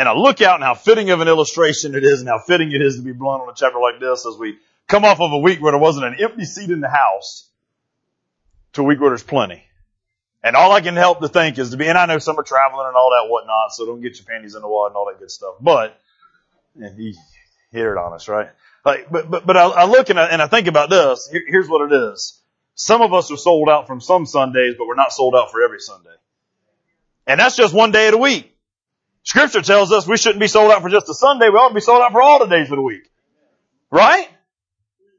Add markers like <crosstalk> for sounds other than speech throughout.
And I look out and how fitting of an illustration it is and how fitting it is to be blunt on a chapter like this as we come off of a week where there wasn't an empty seat in the house to a week where there's plenty. And all I can help to think is to be, and I know some are traveling and all that whatnot, so don't get your panties in the wad and all that good stuff. But, and he hit it on us, right? Like, but, but, but I, I look and I, and I think about this. Here, here's what it is. Some of us are sold out from some Sundays, but we're not sold out for every Sunday. And that's just one day of the week. Scripture tells us we shouldn't be sold out for just a Sunday. We ought to be sold out for all the days of the week. Right?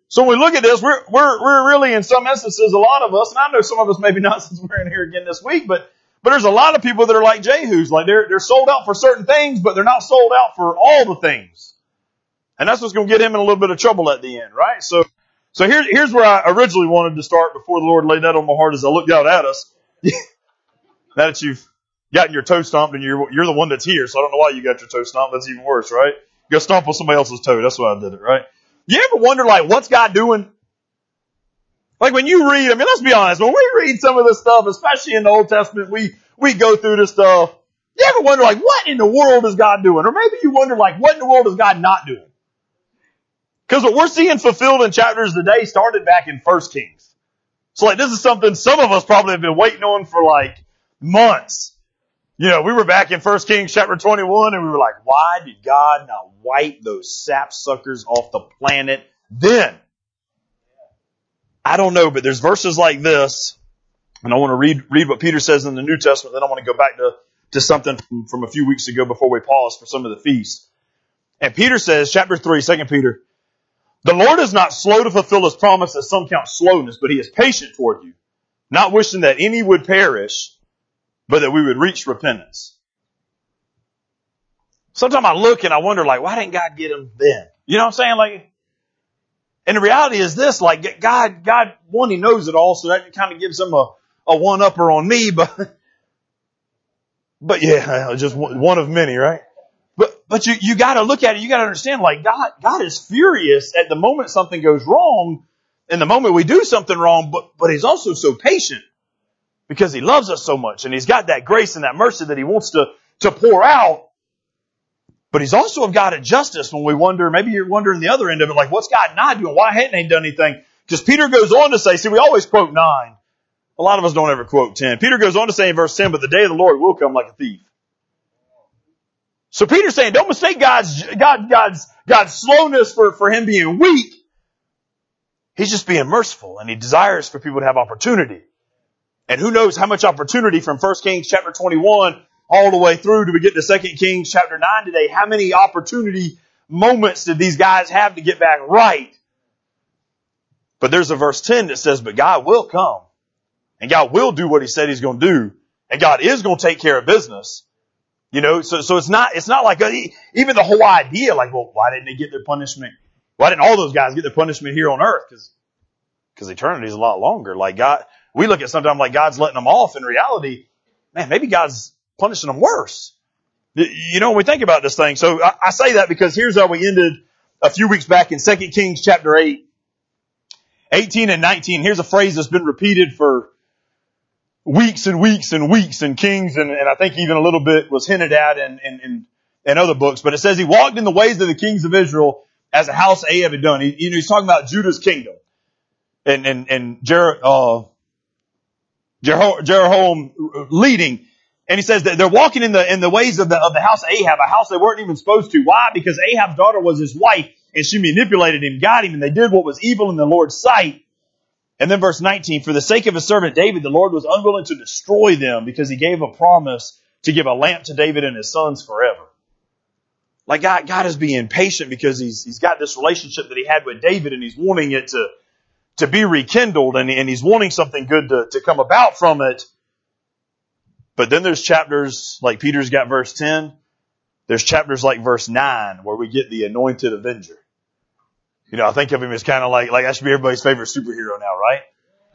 So when we look at this, we're, we're, we're really in some instances, a lot of us, and I know some of us maybe <laughs> not since we're in here again this week, but, but there's a lot of people that are like Jehu's, like they're, they're sold out for certain things, but they're not sold out for all the things. And that's what's going to get him in a little bit of trouble at the end, right? So, so here, here's where I originally wanted to start before the Lord laid that on my heart as I looked out at us. <laughs> now that you've gotten your toe stomped and you're, you're the one that's here, so I don't know why you got your toe stomped. That's even worse, right? You got stomped on somebody else's toe. That's why I did it, right? You ever wonder, like, what's God doing? Like when you read, I mean, let's be honest, when we read some of this stuff, especially in the Old Testament, we, we go through this stuff. You ever wonder, like, what in the world is God doing? Or maybe you wonder, like, what in the world is God not doing? Because what we're seeing fulfilled in chapters today started back in First Kings. So like, this is something some of us probably have been waiting on for like months. You know, we were back in First Kings chapter 21 and we were like, why did God not wipe those sapsuckers off the planet then? I don't know, but there's verses like this, and I want to read, read what Peter says in the New Testament, then I want to go back to, to something from, from a few weeks ago before we pause for some of the feasts. And Peter says, chapter 3, 2 Peter, the Lord is not slow to fulfill his promise as some count slowness, but he is patient toward you, not wishing that any would perish, but that we would reach repentance. Sometimes I look and I wonder, like, why didn't God get him then? You know what I'm saying? Like, and the reality is this, like, God, God, one, he knows it all, so that kind of gives him a, a one upper on me, <laughs> but, but yeah, <laughs> just one of many, right? But, but you, you gotta look at it, you gotta understand, like, God, God is furious at the moment something goes wrong, and the moment we do something wrong, but, but he's also so patient because he loves us so much and he's got that grace and that mercy that he wants to, to pour out. But he's also a God of justice when we wonder, maybe you're wondering the other end of it, like what's God not doing? Why hadn't he done anything? Because Peter goes on to say, see, we always quote nine. A lot of us don't ever quote ten. Peter goes on to say in verse ten, but the day of the Lord will come like a thief. So Peter's saying, don't mistake God's, God, God's, God's slowness for, for him being weak. He's just being merciful and he desires for people to have opportunity. And who knows how much opportunity from 1 Kings chapter 21 all the way through to we get to 2 Kings chapter 9 today. How many opportunity moments did these guys have to get back right? But there's a verse 10 that says, but God will come and God will do what he said he's going to do and God is going to take care of business. You know, so, so it's not, it's not like, a, uh, even the whole idea, like, well, why didn't they get their punishment? Why didn't all those guys get their punishment here on earth? Cause, cause eternity is a lot longer. Like God, we look at sometimes like God's letting them off. In reality, man, maybe God's punishing them worse. You know, when we think about this thing. So I, I say that because here's how we ended a few weeks back in 2 Kings chapter 8. 18 and 19. Here's a phrase that's been repeated for weeks and weeks and weeks in Kings, and, and I think even a little bit was hinted at in, in, in, other books. But it says he walked in the ways of the kings of Israel as a house Ahab had done. He, you know, he's talking about Judah's kingdom. And, and, and Jer, uh, Jeroboam leading. And he says that they're walking in the, in the ways of the, of the house of Ahab, a house they weren't even supposed to. Why? Because Ahab's daughter was his wife and she manipulated him, got him, and they did what was evil in the Lord's sight. And then verse 19, for the sake of his servant David, the Lord was unwilling to destroy them because he gave a promise to give a lamp to David and his sons forever. Like God, God is being patient because he's, he's got this relationship that he had with David and he's wanting it to, to be rekindled and, and he's wanting something good to, to come about from it. But then there's chapters like Peter's got verse 10. There's chapters like verse 9 where we get the anointed avenger. You know, I think of him as kind of like, like that should be everybody's favorite superhero now, right?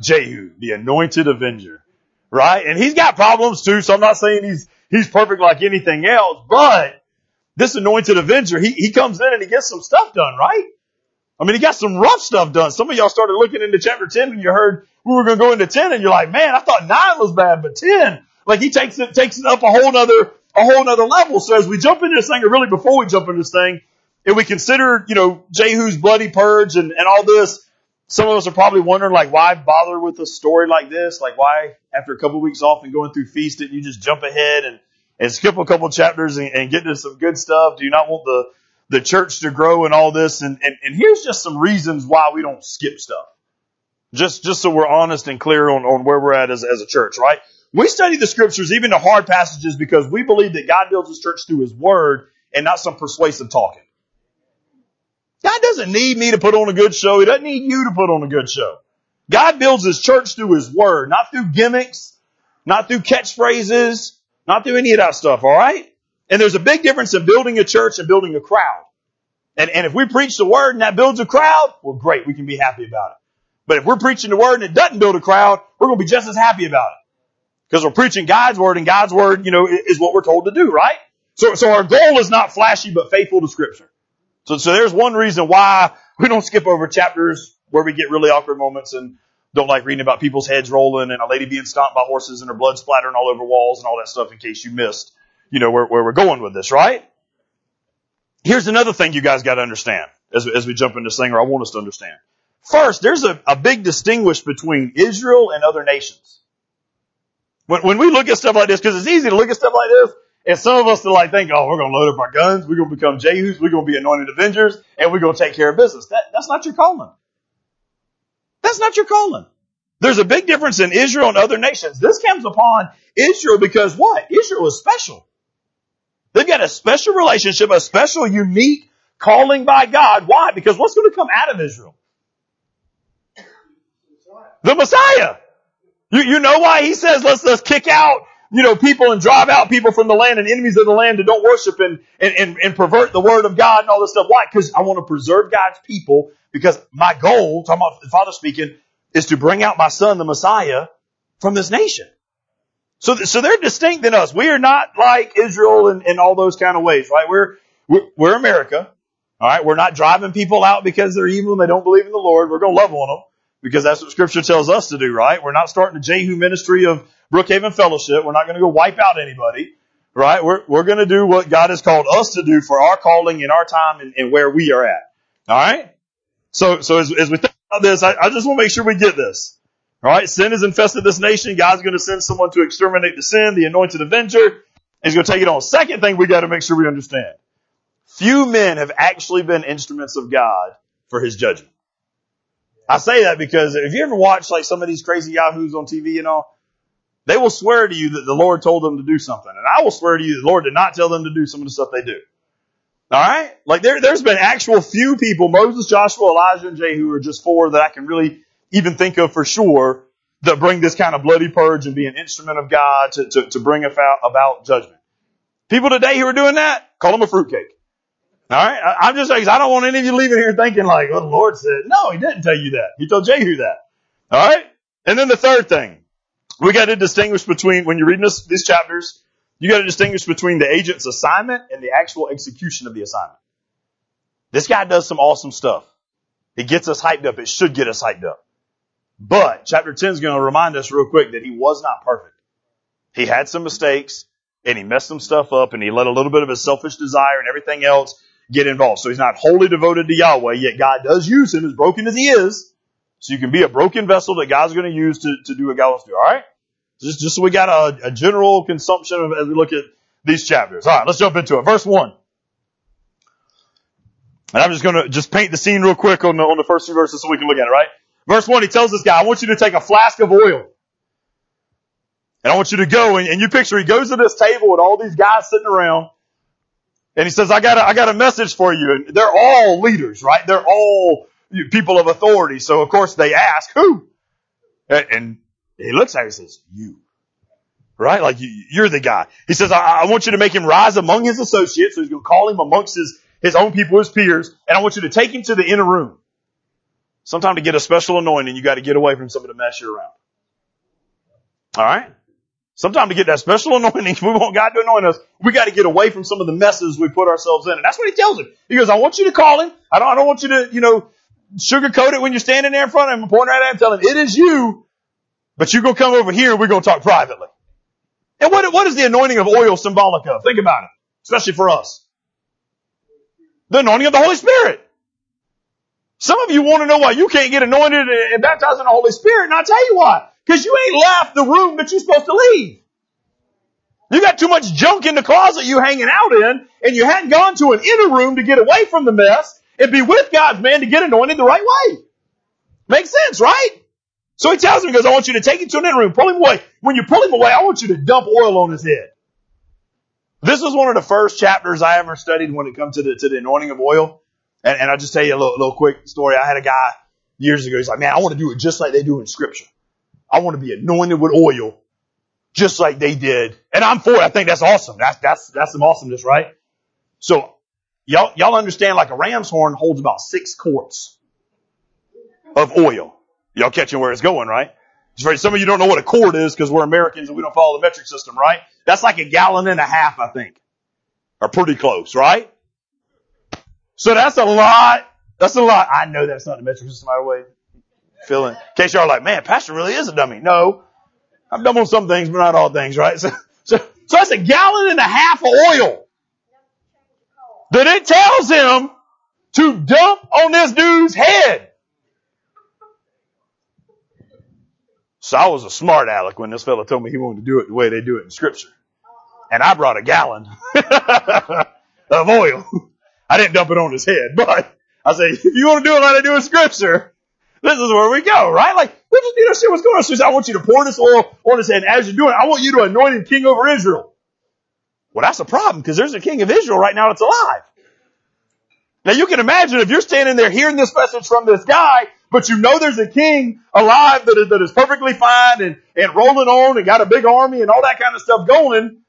Jehu, the anointed avenger. Right? And he's got problems too, so I'm not saying he's, he's perfect like anything else, but this anointed avenger, he, he comes in and he gets some stuff done, right? I mean, he got some rough stuff done. Some of y'all started looking into chapter 10 and you heard we were going to go into 10 and you're like, man, I thought 9 was bad, but 10, like he takes it, takes it up a whole nother, a whole nother level. So as we jump into this thing, or really before we jump into this thing, if we consider, you know, Jehu's bloody purge and, and all this, some of us are probably wondering, like, why bother with a story like this? Like, why, after a couple of weeks off and going through feast, didn't you just jump ahead and, and skip a couple chapters and, and get into some good stuff? Do you not want the, the church to grow and all this? And, and, and here's just some reasons why we don't skip stuff. Just, just so we're honest and clear on, on where we're at as, as a church, right? We study the scriptures, even the hard passages, because we believe that God builds his church through his word and not some persuasive talking. God doesn't need me to put on a good show. He doesn't need you to put on a good show. God builds his church through his word, not through gimmicks, not through catchphrases, not through any of that stuff, alright? And there's a big difference in building a church and building a crowd. And, and if we preach the word and that builds a crowd, well great, we can be happy about it. But if we're preaching the word and it doesn't build a crowd, we're going to be just as happy about it. Because we're preaching God's word and God's word, you know, is what we're told to do, right? So, so our goal is not flashy, but faithful to scripture. So, so there's one reason why we don't skip over chapters where we get really awkward moments and don't like reading about people's heads rolling and a lady being stomped by horses and her blood splattering all over walls and all that stuff in case you missed, you know, where, where we're going with this, right? Here's another thing you guys got to understand as, as we jump into this thing, or I want us to understand. First, there's a, a big distinguish between Israel and other nations. When, when we look at stuff like this, because it's easy to look at stuff like this, and some of us to like think, oh, we're going to load up our guns, we're going to become Jehus, we're going to be anointed avengers, and we're going to take care of business. That, that's not your calling. That's not your calling. There's a big difference in Israel and other nations. This comes upon Israel because what? Israel is special. They've got a special relationship, a special, unique calling by God. Why? Because what's going to come out of Israel? The Messiah. You, you know why he says let's, let's kick out, you know, people and drive out people from the land and enemies of the land that don't worship and, and, and, and pervert the word of God and all this stuff. Why? Because I want to preserve God's people because my goal, talking about the Father speaking, is to bring out my son, the Messiah, from this nation. So, so they're distinct than us. We are not like Israel in, in all those kind of ways, right? We're, we're, we're America. All right. We're not driving people out because they're evil and they don't believe in the Lord. We're going to love on them because that's what scripture tells us to do, right? We're not starting a Jehu ministry of Brookhaven Fellowship. We're not going to go wipe out anybody, right? We're, we're going to do what God has called us to do for our calling and our time and, and where we are at. All right. So, so as, as we think about this, I, I just want to make sure we get this. All right. Sin has infested this nation. God's going to send someone to exterminate the sin, the anointed avenger. He's going to take it on. Second thing we got to make sure we understand. Few men have actually been instruments of God for his judgment. I say that because if you ever watch like some of these crazy yahoos on TV and all, they will swear to you that the Lord told them to do something. And I will swear to you the Lord did not tell them to do some of the stuff they do. Alright? Like there, there's been actual few people, Moses, Joshua, Elijah, and Jehu are just four that I can really even think of for sure that bring this kind of bloody purge and be an instrument of God to, to, to bring about, about judgment. People today who are doing that, call them a fruitcake. All right. I, am just saying, I don't want any of you leaving here thinking like, well, the Lord said, no, he didn't tell you that. He told Jehu that. All right. And then the third thing, we got to distinguish between, when you're reading this, these chapters, you got to distinguish between the agent's assignment and the actual execution of the assignment. This guy does some awesome stuff. It gets us hyped up. It should get us hyped up. But chapter 10 is going to remind us real quick that he was not perfect. He had some mistakes and he messed some stuff up and he let a little bit of his selfish desire and everything else get involved. So he's not wholly devoted to Yahweh, yet God does use him as broken as he is. So you can be a broken vessel that God's going to use to, to do what God wants to do. All right? Just, just so we got a, a general consumption of, as we look at these chapters. All right, let's jump into it. Verse one. And I'm just going to just paint the scene real quick on the, on the first few verses so we can look at it, right? Verse one, he tells this guy, I want you to take a flask of oil. And I want you to go and, and you picture he goes to this table with all these guys sitting around and he says, I got a, I got a message for you. And they're all leaders, right? They're all people of authority. So of course they ask, who? And he looks at him and says, you. Right? Like you, are the guy. He says, I, I, want you to make him rise among his associates. So he's going to call him amongst his, his own people, his peers. And I want you to take him to the inner room. Sometime to get a special anointing, you got to get away from some of the mess you're around. All right? Sometimes to get that special <laughs> anointing, we want God to anoint us, we got to get away from some of the messes we put ourselves in. And that's what he tells him. He goes, I want you to call him. I don't, I don't want you to, you know, sugarcoat it when you're standing there in front of him and point right at him, tell him, it is you, but you're going to come over here and we're going to talk privately. And what, what is the anointing of oil symbolic of? Think about it. Especially for us. The anointing of the Holy Spirit. Some of you want to know why you can't get anointed and baptized in the Holy Spirit, and I'll tell you why. Because you ain't left the room that you're supposed to leave. You got too much junk in the closet you hanging out in, and you hadn't gone to an inner room to get away from the mess and be with God's man to get anointed the right way. Makes sense, right? So he tells him, he goes, I want you to take him to an inner room, pull him away. When you pull him away, I want you to dump oil on his head. This was one of the first chapters I ever studied when it comes to the, to the anointing of oil. And, and I'll just tell you a little, little quick story. I had a guy years ago. He's like, man, I want to do it just like they do in scripture. I want to be anointed with oil just like they did. And I'm for it. I think that's awesome. That's, that's, that's some awesomeness, right? So y'all, y'all understand like a ram's horn holds about six quarts of oil. Y'all catching where it's going, right? Some of you don't know what a quart is because we're Americans and we don't follow the metric system, right? That's like a gallon and a half, I think. Or pretty close, right? So that's a lot. That's a lot. I know that's not the metric system, the way. Feeling, in case y'all are like, man, Pastor really is a dummy. No. I'm dumb on some things, but not all things, right? <laughs> So, so, so that's a gallon and a half of oil that it tells him to dump on this dude's head. So I was a smart aleck when this fellow told me he wanted to do it the way they do it in scripture. And I brought a gallon <laughs> of oil. I didn't dump it on his head, <laughs> but I say, if you want to do it like they do in scripture, this is where we go, right? Like, we just need to see what's going on. So I want you to pour this oil on his head. And as you're doing it, I want you to anoint him king over Israel. Well, that's a problem because there's a king of Israel right now that's alive. Now you can imagine if you're standing there hearing this message from this guy, but you know there's a king alive that is, that is perfectly fine and, and rolling on and got a big army and all that kind of stuff going.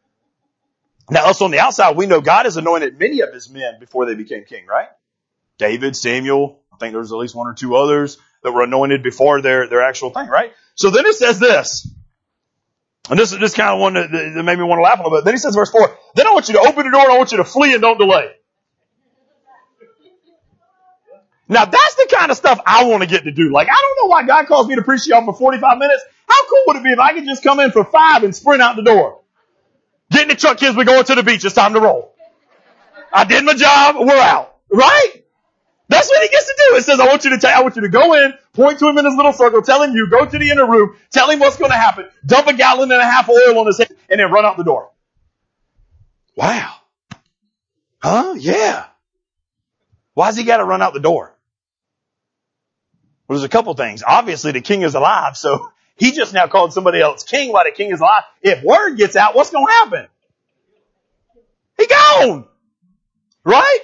Now us on the outside, we know God has anointed many of his men before they became king, right? David, Samuel, I think there's at least one or two others that were anointed before their, their actual thing, right? So then it says this. And this is this kind of one that, that made me want to laugh a little bit. Then he says verse 4, then I want you to open the door and I want you to flee and don't delay. Now that's the kind of stuff I want to get to do. Like, I don't know why God calls me to preach y'all for 45 minutes. How cool would it be if I could just come in for five and sprint out the door? Get in the truck, kids. We're going to the beach. It's time to roll. I did my job. We're out. Right? That's what he gets to do. It says, I want you to tell, I want you to go in, point to him in his little circle, tell him you, go to the inner room, tell him what's going to happen, dump a gallon and a half of oil on his head, and then run out the door. Wow. Huh? Yeah. Why's he got to run out the door? Well, there's a couple things. Obviously, the king is alive, so he just now called somebody else king while the king is alive. If word gets out, what's going to happen? He gone. Right?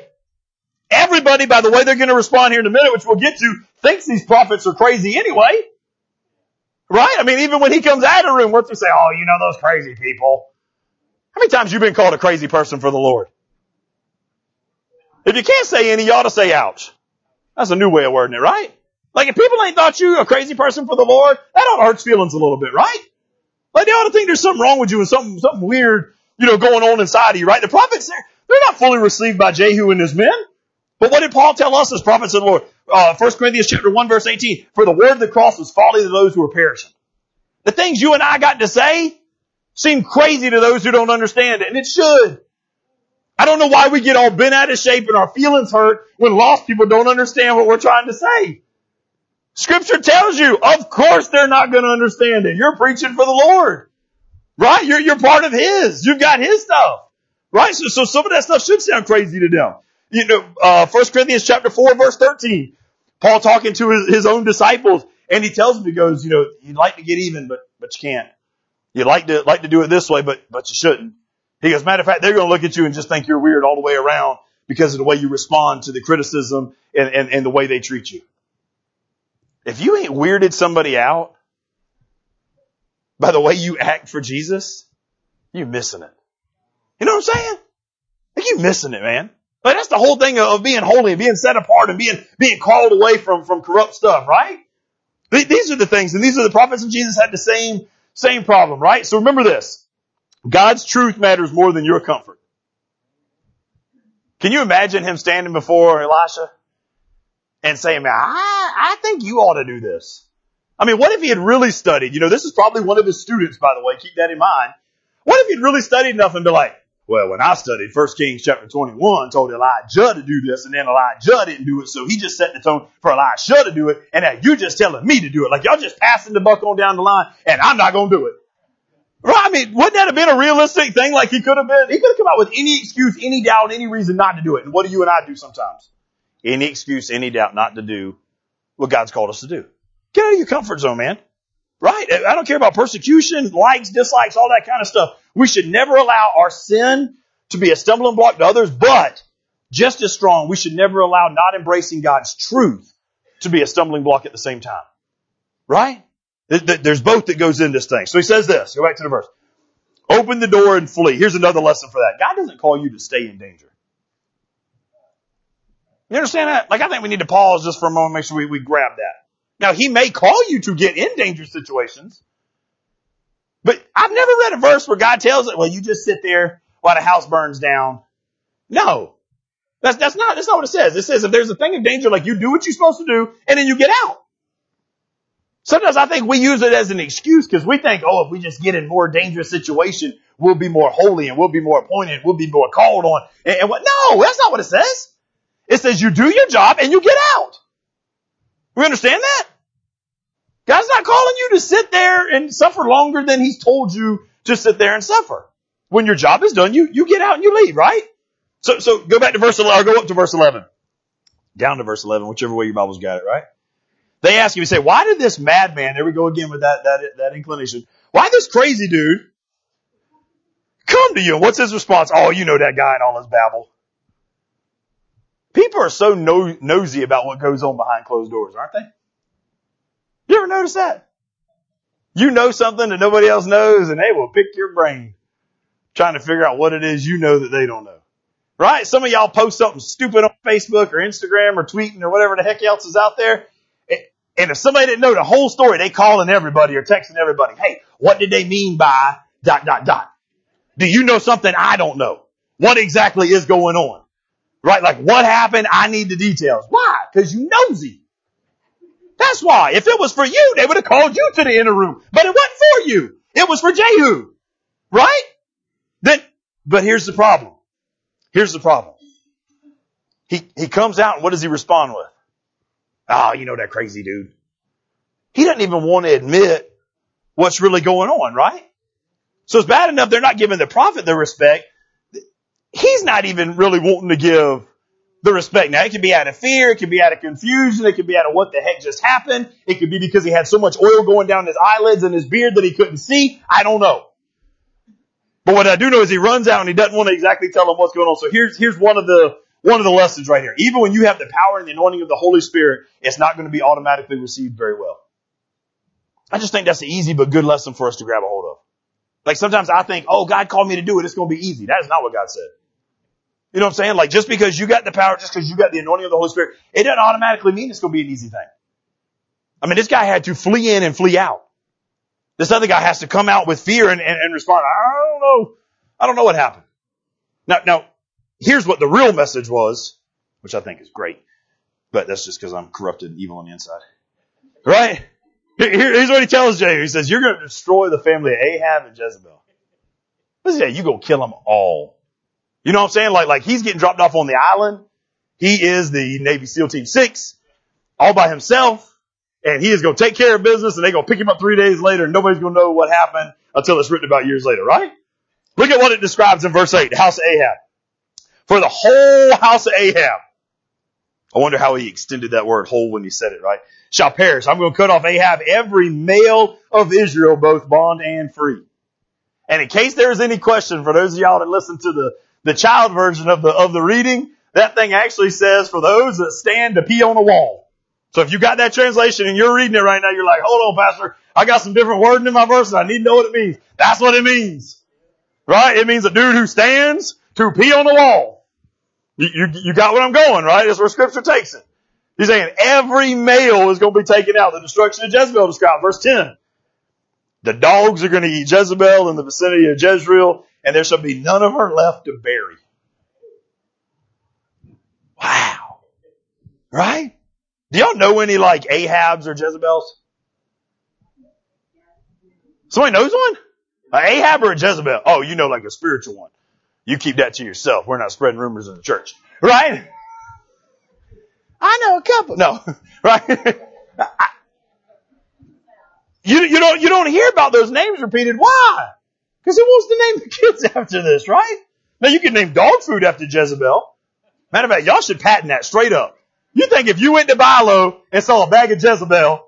Everybody, by the way they're going to respond here in a minute, which we'll get to, thinks these prophets are crazy anyway. Right? I mean, even when he comes out of the room, what's he say? Oh, you know those crazy people. How many times you been called a crazy person for the Lord? If you can't say any, you ought to say ouch. That's a new way of wording it, right? Like if people ain't thought you a crazy person for the Lord, that ought to hurt feelings a little bit, right? Like they ought to think there's something wrong with you and something, something weird, you know, going on inside of you, right? The prophets, they're, they're not fully received by Jehu and his men. But what did Paul tell us as prophets of the Lord? Uh, 1 Corinthians chapter 1 verse 18. For the word of the cross is folly to those who are perishing. The things you and I got to say seem crazy to those who don't understand it, and it should. I don't know why we get all bent out of shape and our feelings hurt when lost people don't understand what we're trying to say. Scripture tells you, of course they're not going to understand it. You're preaching for the Lord. Right? You're, you're part of His. You've got His stuff. Right? So, so some of that stuff should sound crazy to them. You know, uh, 1 Corinthians chapter 4 verse 13. Paul talking to his, his own disciples and he tells them, he goes, you know, you'd like to get even, but, but you can't. You'd like to, like to do it this way, but, but you shouldn't. He goes, matter of fact, they're going to look at you and just think you're weird all the way around because of the way you respond to the criticism and, and, and the way they treat you. If you ain't weirded somebody out by the way you act for Jesus, you're missing it. You know what I'm saying? Like you missing it, man. Like that's the whole thing of being holy and being set apart and being, being called away from, from corrupt stuff, right? These are the things, and these are the prophets of Jesus had the same, same problem, right? So remember this. God's truth matters more than your comfort. Can you imagine him standing before Elisha and saying, man, I, I think you ought to do this. I mean, what if he had really studied? You know, this is probably one of his students, by the way. Keep that in mind. What if he'd really studied enough and be like, well, when I studied 1 Kings chapter 21, told Elijah to do this, and then Elijah didn't do it, so he just set the tone for Elijah to do it, and now you're just telling me to do it. Like y'all just passing the buck on down the line, and I'm not gonna do it. Right? I mean, wouldn't that have been a realistic thing like he could have been? He could have come out with any excuse, any doubt, any reason not to do it. And what do you and I do sometimes? Any excuse, any doubt not to do what God's called us to do. Get out of your comfort zone, man. Right? I don't care about persecution, likes, dislikes, all that kind of stuff. We should never allow our sin to be a stumbling block to others, but just as strong, we should never allow not embracing God's truth to be a stumbling block at the same time. Right? There's both that goes in this thing. So he says this. Go back to the verse. Open the door and flee. Here's another lesson for that. God doesn't call you to stay in danger. You understand that? Like I think we need to pause just for a moment, make sure we, we grab that. Now, he may call you to get in dangerous situations, but I've never read a verse where God tells it, well, you just sit there while the house burns down. No. That's, that's not, that's not what it says. It says if there's a thing of danger, like you do what you're supposed to do and then you get out. Sometimes I think we use it as an excuse because we think, oh, if we just get in more dangerous situation, we'll be more holy and we'll be more appointed, we'll be more called on. And, and what? No, that's not what it says. It says you do your job and you get out. We understand that? God's not calling you to sit there and suffer longer than He's told you to sit there and suffer. When your job is done, you, you get out and you leave, right? So, so go back to verse 11, or go up to verse 11. Down to verse 11, whichever way your Bible's got it, right? They ask you, you say, why did this madman, there we go again with that, that, that inclination, why this crazy dude come to you? And what's his response? Oh, you know that guy and all his babble. People are so no, nosy about what goes on behind closed doors, aren't they? You ever notice that? You know something that nobody else knows and they will pick your brain trying to figure out what it is you know that they don't know. Right? Some of y'all post something stupid on Facebook or Instagram or tweeting or whatever the heck else is out there. And if somebody didn't know the whole story, they calling everybody or texting everybody. Hey, what did they mean by dot, dot, dot? Do you know something I don't know? What exactly is going on? Right? Like what happened? I need the details. Why? Cause you nosy. That's why. If it was for you, they would have called you to the inner room. But it wasn't for you. It was for Jehu. Right? Then, but here's the problem. Here's the problem. He, he comes out and what does he respond with? Oh, you know that crazy dude. He doesn't even want to admit what's really going on, right? So it's bad enough they're not giving the prophet the respect. He's not even really wanting to give the respect. Now, it could be out of fear, it could be out of confusion, it could be out of what the heck just happened. It could be because he had so much oil going down his eyelids and his beard that he couldn't see. I don't know. But what I do know is he runs out and he doesn't want to exactly tell him what's going on. So here's, here's one of the, one of the lessons right here. Even when you have the power and the anointing of the Holy Spirit, it's not going to be automatically received very well. I just think that's an easy but good lesson for us to grab a hold of. Like sometimes I think, oh, God called me to do it. It's going to be easy. That is not what God said. You know what I'm saying? Like just because you got the power, just because you got the anointing of the Holy Spirit, it doesn't automatically mean it's going to be an easy thing. I mean, this guy had to flee in and flee out. This other guy has to come out with fear and, and, and respond. I don't know. I don't know what happened. Now, now, here's what the real message was, which I think is great. But that's just because I'm corrupted and evil on the inside. Right? Here, here's what he tells Jehu. He says, you're going to destroy the family of Ahab and Jezebel. Listen, you go kill them all. You know what I'm saying? Like, like he's getting dropped off on the island. He is the Navy SEAL Team 6 all by himself and he is going to take care of business and they're going to pick him up three days later and nobody's going to know what happened until it's written about years later, right? Look at what it describes in verse 8, the house of Ahab. For the whole house of Ahab. I wonder how he extended that word whole when he said it, right? Shall perish. I'm going to cut off Ahab, every male of Israel, both bond and free. And in case there is any question for those of y'all that listen to the the child version of the, of the reading, that thing actually says for those that stand to pee on the wall. So if you got that translation and you're reading it right now, you're like, hold on, pastor, I got some different wording in my verse and I need to know what it means. That's what it means. Right? It means a dude who stands to pee on the wall. You, you, you got what I'm going, right? That's where scripture takes it. He's saying every male is going to be taken out. The destruction of Jezebel described, verse 10. The dogs are going to eat Jezebel in the vicinity of Jezreel and there shall be none of her left to bury. Wow. Right? Do y'all know any like Ahabs or Jezebels? Somebody knows one? Ahab or a Jezebel? Oh, you know, like a spiritual one. You keep that to yourself. We're not spreading rumors in the church. Right? I know a couple. No. <laughs> Right? you, you don't, you don't hear about those names repeated. Why? Because who wants to name the kids <laughs> after this, right? Now you can name dog food after Jezebel. Matter of fact, y'all should patent that straight up. You think if you went to Bi-Lo and saw a bag of Jezebel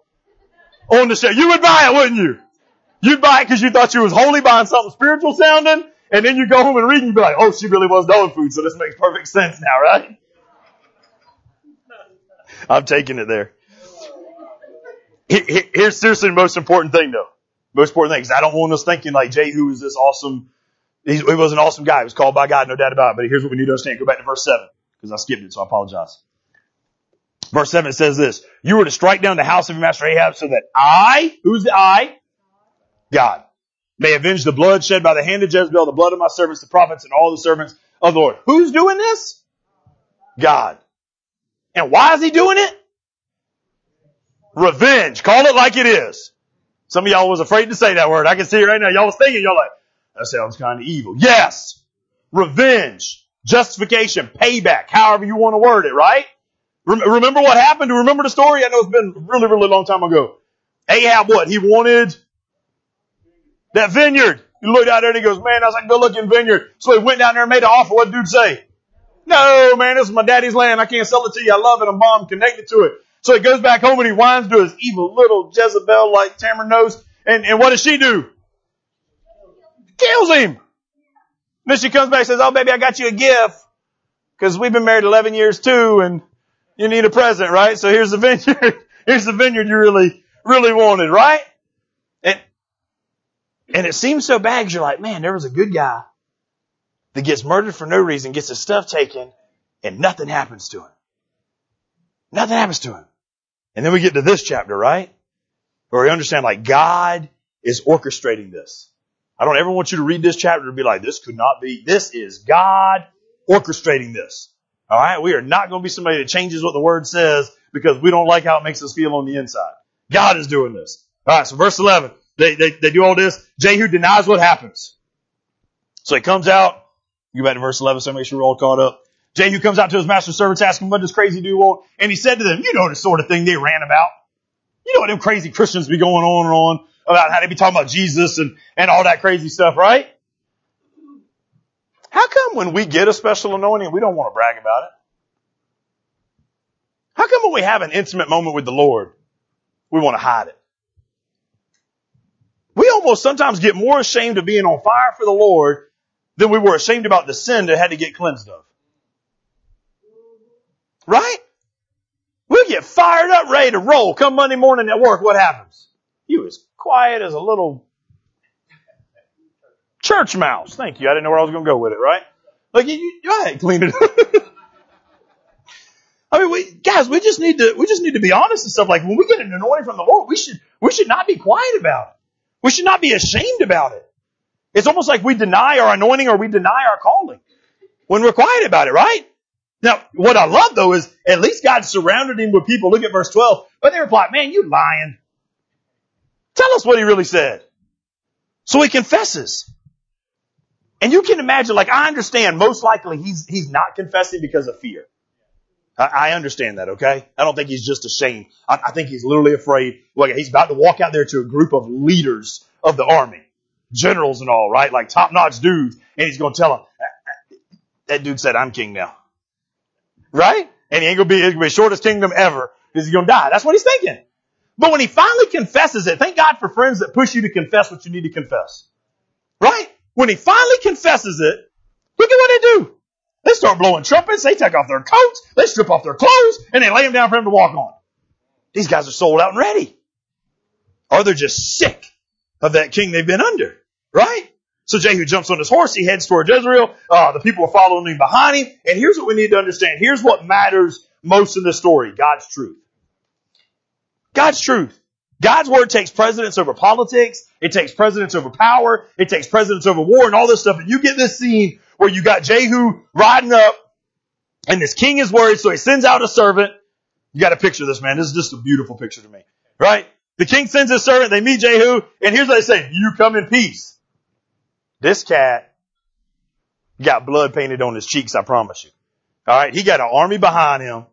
on the shelf, you would buy it, wouldn't you? You'd buy it because you thought you was holy buying something spiritual sounding, and then you go home and read and you'd be like, oh, she really was dog food, so this makes perfect sense now, right? I'm taking it there. Here's seriously the most important thing though. Most important thing is I don't want us thinking like Jehu is this awesome, he was an awesome guy. He was called by God, no doubt about it. But here's what we need to understand. Go back to verse 7 because I skipped it, so I apologize. Verse 7 says this, you were to strike down the house of your master Ahab so that I, who's the I? God. May avenge the blood shed by the hand of Jezebel, the blood of my servants, the prophets, and all the servants of the Lord. Who's doing this? God. And why is he doing it? Revenge. Call it like it is. Some of y'all was afraid to say that word. I can see it right now. Y'all was thinking, y'all like, that sounds kind of evil. Yes. Revenge. Justification. Payback. However you want to word it, right? Remember what happened? Do you remember the story? I know it's been a really, really long time ago. Ahab, what? He wanted that vineyard. He looked out there and he goes, man, that's a good looking vineyard. So he went down there and made an offer. What did dude say? No, man, this is my daddy's land. I can't sell it to you. I love it. I'm bomb connected to it. So he goes back home and he whines to his evil little Jezebel like Tamara nose. And, and what does she do? Kills him. Then she comes back and says, oh baby, I got you a gift. Cause we've been married 11 years too and you need a present, right? So here's the <laughs> vineyard. here's the vineyard you really, really wanted, right? And, and it seems so bad you're like, man, there was a good guy that gets murdered for no reason, gets his stuff taken, and nothing happens to him. Nothing happens to him. And then we get to this chapter, right? Where we understand like God is orchestrating this. I don't ever want you to read this chapter and be like, this could not be, this is God orchestrating this. Alright? We are not going to be somebody that changes what the word says because we don't like how it makes us feel on the inside. God is doing this. Alright, so verse 11. They, they, they do all this. Jehu denies what happens. So he comes out. You back to verse 11 so make sure we're all caught up. Jehu comes out to his master's servants, asking, what does crazy do want? And he said to them, you know the sort of thing they ran about. You know what them crazy Christians be going on and on about how they be talking about Jesus and, and all that crazy stuff, right? How come when we get a special anointing, we don't want to brag about it? How come when we have an intimate moment with the Lord, we want to hide it? We almost sometimes get more ashamed of being on fire for the Lord than we were ashamed about the sin that had to get cleansed of. Right? We'll get fired up, ready to roll. Come Monday morning at work, what happens? You as quiet as a little church mouse. Thank you. I didn't know where I was going to go with it, right? Like, you, you go ahead, clean it up. <laughs> I mean, we, guys, we just need to, we just need to be honest and stuff. Like, when we get an anointing from the Lord, we should, we should not be quiet about it. We should not be ashamed about it. It's almost like we deny our anointing or we deny our calling when we're quiet about it, right? Now, what I love though is at least God surrounded him with people. Look at verse 12. But they replied, man, you lying. Tell us what he really said. So he confesses. And you can imagine, like, I understand most likely he's, he's not confessing because of fear. I, I understand that, okay? I don't think he's just ashamed. I, I think he's literally afraid. Like, he's about to walk out there to a group of leaders of the army, generals and all, right? Like top notch dudes. And he's going to tell them, that dude said, I'm king now. Right? And he ain't gonna be, gonna be the shortest kingdom ever because he's gonna die. That's what he's thinking. But when he finally confesses it, thank God for friends that push you to confess what you need to confess. Right? When he finally confesses it, look at what they do. They start blowing trumpets, they take off their coats, they strip off their clothes, and they lay them down for him to walk on. These guys are sold out and ready. Or they're just sick of that king they've been under. Right? So Jehu jumps on his horse. He heads toward Jezreel. Uh, the people are following him behind him. And here's what we need to understand. Here's what matters most in the story. God's truth. God's truth. God's word takes precedence over politics. It takes precedence over power. It takes precedence over war and all this stuff. And you get this scene where you got Jehu riding up and this king is worried. So he sends out a servant. You got to picture this, man. This is just a beautiful picture to me, right? The king sends his servant. They meet Jehu and here's what they say. You come in peace. This cat got blood painted on his cheeks, I promise you. Alright, he got an army behind him.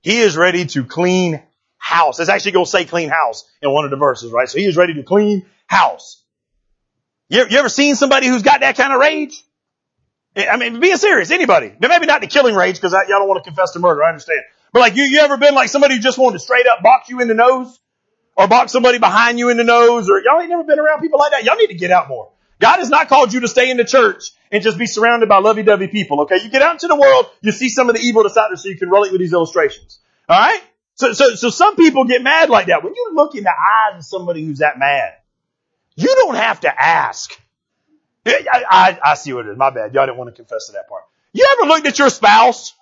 He is ready to clean house. It's actually going to say clean house in one of the verses, right? So he is ready to clean house. You, you ever seen somebody who's got that kind of rage? I mean, being serious, anybody. Now, maybe not the killing rage because y'all don't want to confess to murder. I understand. But like, you, you ever been like somebody who just wanted to straight up box you in the nose? Or box somebody behind you in the nose? Or y'all ain't never been around people like that? Y'all need to get out more. God has not called you to stay in the church and just be surrounded by lovey-dovey people, okay? You get out into the world, you see some of the evil that's out there so you can relate with these illustrations. Alright? So, so, so some people get mad like that. When you look in the eyes of somebody who's that mad, you don't have to ask. I, I, I see what it is. My bad. Y'all didn't want to confess to that part. You ever looked at your spouse?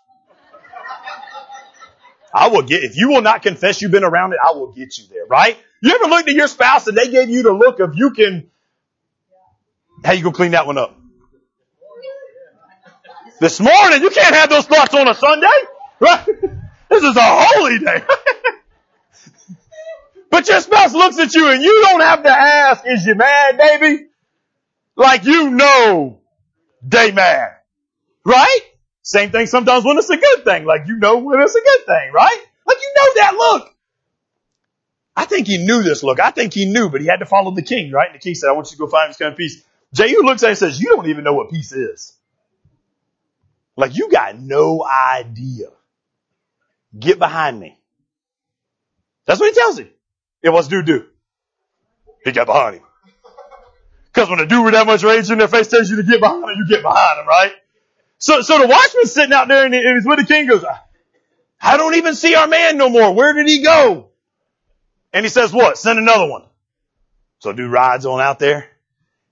I will get, if you will not confess you've been around it, I will get you there, right? You ever looked at your spouse and they gave you the look of you can, how you gonna clean that one up? This morning, you can't have those thoughts on a Sunday, right? This is a holy day. <laughs> but your spouse looks at you and you don't have to ask, is you mad, baby? Like you know they mad. Right? Same thing sometimes when it's a good thing. Like you know when it's a good thing, right? Like you know that look. I think he knew this look. I think he knew, but he had to follow the king, right? And the king said, I want you to go find this kind of peace. Jehu looks at him and says, you don't even know what peace is. Like you got no idea. Get behind me. That's what he tells him. It was dude do. He got behind him. Cause when a dude with that much rage in their face tells you to get behind him, you get behind him, right? So, so the watchman's sitting out there and, he's with the king goes, I don't even see our man no more. Where did he go? And he says, what? Send another one. So dude rides on out there,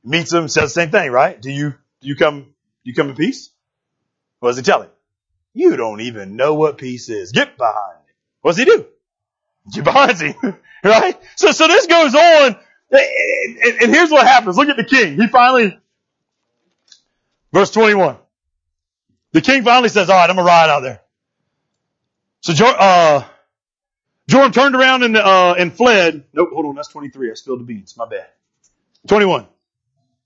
meets him, says the same thing, right? Do you, do you come, do you come in peace? What does he tell him? You don't even know what peace is. Get behind me. What does he do? Get behind him. <laughs> right? So, so this goes on. And, and here's what happens. Look at the king. He finally, verse 21. The king finally says, all right, I'm to ride out there. So, uh, Joram turned around and, uh, and fled. Nope, hold on. That's 23. I spilled the beans. My bad. 21.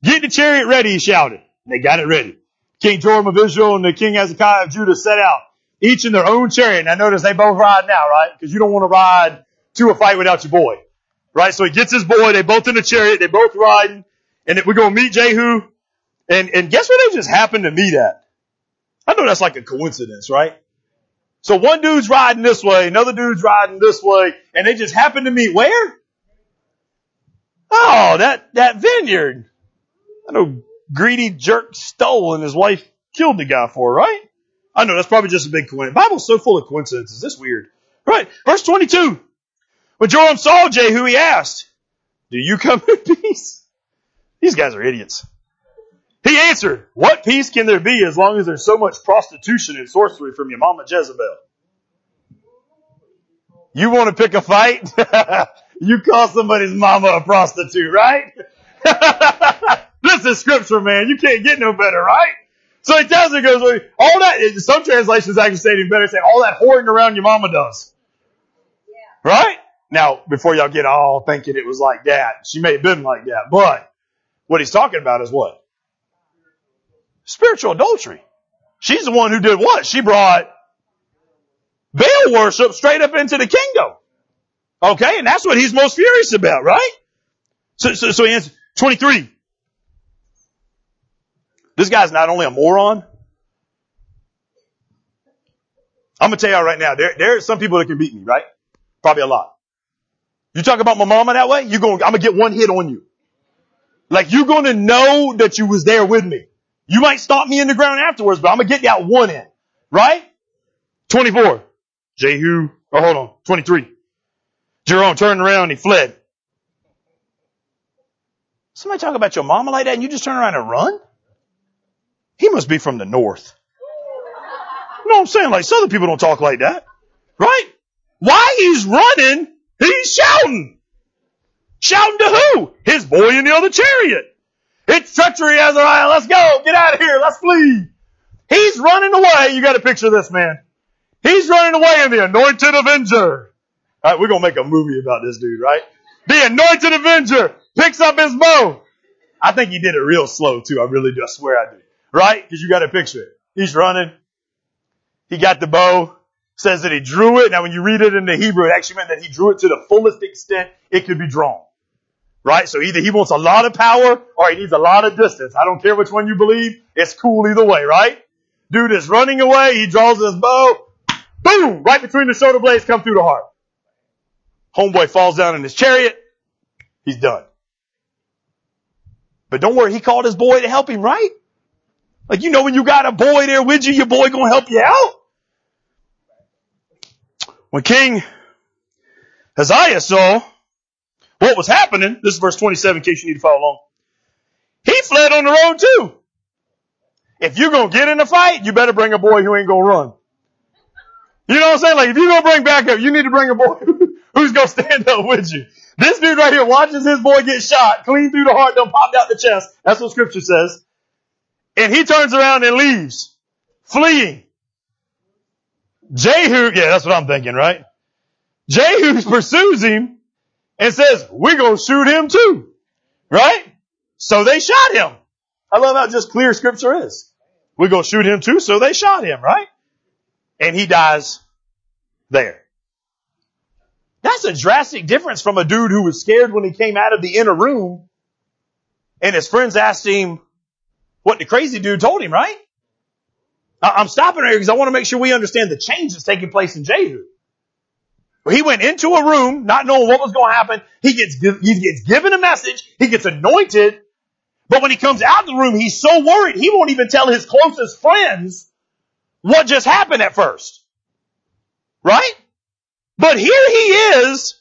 Get the chariot ready, he shouted. And They got it ready. King Joram of Israel and the King Hezekiah of Judah set out, each in their own chariot. Now notice they both ride now, right? Because you don't want to ride to a fight without your boy. Right? So he gets his boy, they both in the chariot, they both riding, and we're gonna meet Jehu, and, and guess where they just happened to meet at? I know that's like a coincidence, right? So one dude's riding this way, another dude's riding this way, and they just happen to meet where? Oh, that, that vineyard. I know greedy jerk stole and his wife killed the guy for, right? I know that's probably just a big coincidence. Bible's so full of coincidences. This weird. Right. Verse 22. When Joram saw Jehu, he asked, do you come in <laughs> peace? These guys are idiots. He answered, what peace can there be as long as there's so much prostitution and sorcery from your mama Jezebel? You want to pick a fight? <laughs> you call somebody's mama a prostitute, right? <laughs> This is scripture, man. You can't get no better, right? So he tells her, he goes, all that, some translations actually say it better, say all that whoring around your mama does. Yeah. Right? Now, before y'all get all thinking it was like that, she may have been like that, but what he's talking about is what? Spiritual adultery. She's the one who did what? She brought Baal worship straight up into the kingdom. Okay, and that's what he's most furious about, right? So, so, so he answers, 23. This guy's not only a moron. I'm gonna tell y'all right now, there, there are some people that can beat me, right? Probably a lot. You talk about my mama that way, you're going, I'm gonna get one hit on you. Like you're gonna know that you was there with me. You might stomp me in the ground afterwards, but I'm gonna get that one in. Right? 24. Jehu, oh hold on, 23. Joram turned around he fled. Somebody talk about your mama like that and you just turn around and run? He must be from the north. You know what I'm saying? Like southern people don't talk like that. Right? Why he's running, he's shouting. Shouting to who? His boy in the other chariot. It's treachery, Ahaziah. Let's go. Get out of here. Let's flee. He's running away. You got to picture this, man. He's running away in the anointed avenger. All right, we're going to make a movie about this dude, right? The anointed avenger picks up his bow. I think he did it real slow too. I really do. I swear I do. Right? Because you got to picture. He's running. He got the bow. Says that he drew it. Now when you read it in the Hebrew, it actually meant that he drew it to the fullest extent it could be drawn. Right? So either he wants a lot of power or he needs a lot of distance. I don't care which one you believe. It's cool either way, right? Dude is running away. He draws his bow. Boom! Right between the shoulder blades, come through the heart. Homeboy falls down in his chariot. He's done. But don't worry, he called his boy to help him, right? Like, you know, when you got a boy there with you, your boy gonna help you out. When King Ahaziah saw what was happening, this is verse 27 in case you need to follow along. He fled on the road too. If you're gonna get in a fight, you better bring a boy who ain't gonna run. You know what I'm saying? Like, if you're gonna bring backup, you need to bring a boy <laughs> who's gonna stand up with you. This dude right here watches his boy get shot, clean through the heart, don't pop out the chest. That's what scripture says. And he turns around and leaves, fleeing. Jehu, yeah, that's what I'm thinking, right? Jehu pursues him and says, we're gonna shoot him too. Right? So they shot him. I love how just clear scripture is. We're gonna shoot him too, so they shot him, right? And he dies there. That's a drastic difference from a dude who was scared when he came out of the inner room and his friends asked him what the crazy dude told him, right? I'm stopping here because I want to make sure we understand the change that's taking place in Jehu. He went into a room not knowing what was going to happen. He gets, he gets given a message. He gets anointed. But when he comes out of the room, he's so worried he won't even tell his closest friends what just happened at first. Right? But here he is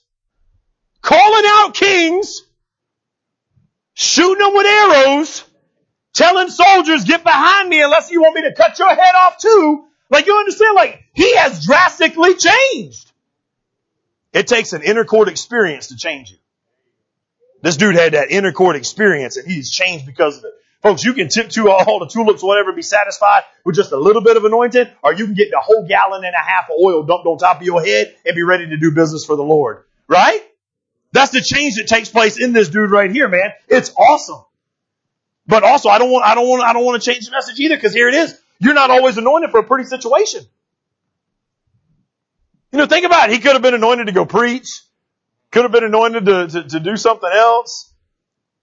calling out kings, shooting them with arrows, telling soldiers, get behind me unless you want me to cut your head off too. Like you understand, like he has drastically changed. It takes an inner court experience to change you. This dude had that inner court experience and he's changed because of it. Folks, you can tip to all the tulips, whatever, be satisfied with just a little bit of anointing, or you can get the whole gallon and a half of oil dumped on top of your head and be ready to do business for the Lord. Right? That's the change that takes place in this dude right here, man. It's awesome. But also, I don't want, I don't want, I don't want to change the message either, because here it is. You're not always anointed for a pretty situation. You know, think about it. He could have been anointed to go preach. Could have been anointed to, to, to do something else.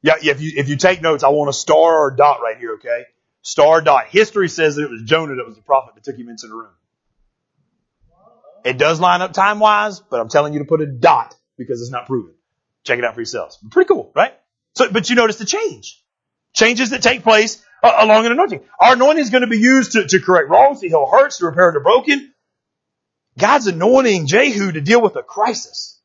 Yeah, if you, if you take notes, I want a star or a dot right here, okay? Star dot. History says that it was Jonah that was the prophet that took him into the room. It does line up time wise, but I'm telling you to put a dot because it's not proven. Check it out for yourselves. Pretty cool, right? So, but you notice the change. Changes that take place uh, along an anointing. Our anointing is going to be used to, to correct wrongs, to heal hurts, to repair the broken. God's anointing Jehu to deal with a crisis.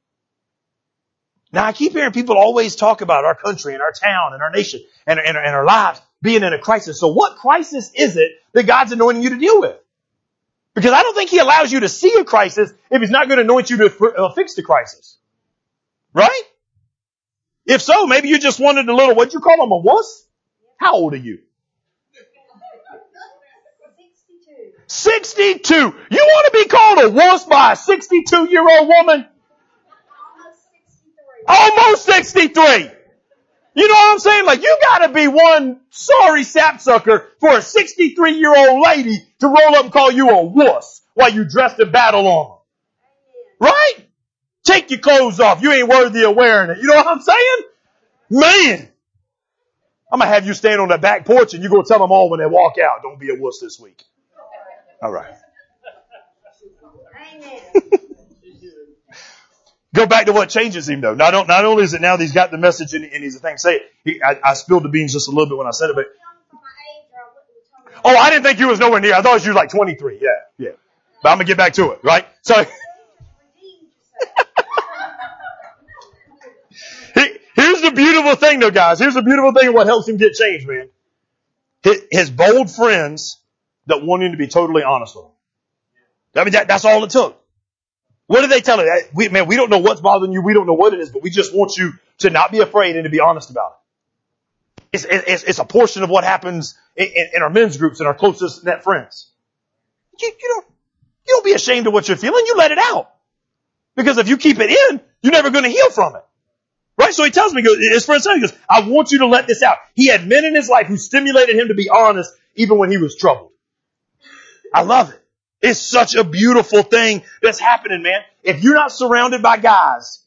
Now I keep hearing people always talk about our country and our town and our nation and, and, and our lives being in a crisis. So what crisis is it that God's anointing you to deal with? Because I don't think He allows you to see a crisis if He's not going to anoint you to uh, fix the crisis. Right? If so, maybe you just wanted a little, what'd you call him, a wuss? How old are you? 62. 62. You want to be called a wuss by a 62 year old woman? Almost 63. You know what I'm saying? Like you gotta be one sorry sapsucker for a 63 year old lady to roll up and call you a wuss while you dressed in battle armor. Right? Take your clothes off. You ain't worthy of wearing it. You know what I'm saying? Man. I'm gonna have you stand on that back porch and you go tell them all when they walk out, don't be a wuss this week. All right. Go back to what changes him though. Not, not only is it now that he's got the message and, and he's a thing. Say, he, I, I, spilled the beans just a little bit when I said it, but. Oh, I didn't think you was nowhere near. I thought you was like 23. Yeah, yeah. But I'm gonna get back to it, right? So. Here's the beautiful thing though, guys. Here's the beautiful thing of what helps him get changed, man. His bold friends that want him to be totally honest with him. I mean, that, that's all it took. What did they tell him? We, man, we don't know what's bothering you. We don't know what it is, but we just want you to not be afraid and to be honest about it. It's, it's, it's a portion of what happens in, in, in, our men's groups and our closest net friends. You, you don't, you don't be ashamed of what you're feeling. You let it out. Because if you keep it in, you're never going to heal from it. Right? So he tells me, his friend said, he goes, I want you to let this out. He had men in his life who stimulated him to be honest even when he was troubled. I love it. It's such a beautiful thing that's happening, man. If you're not surrounded by guys,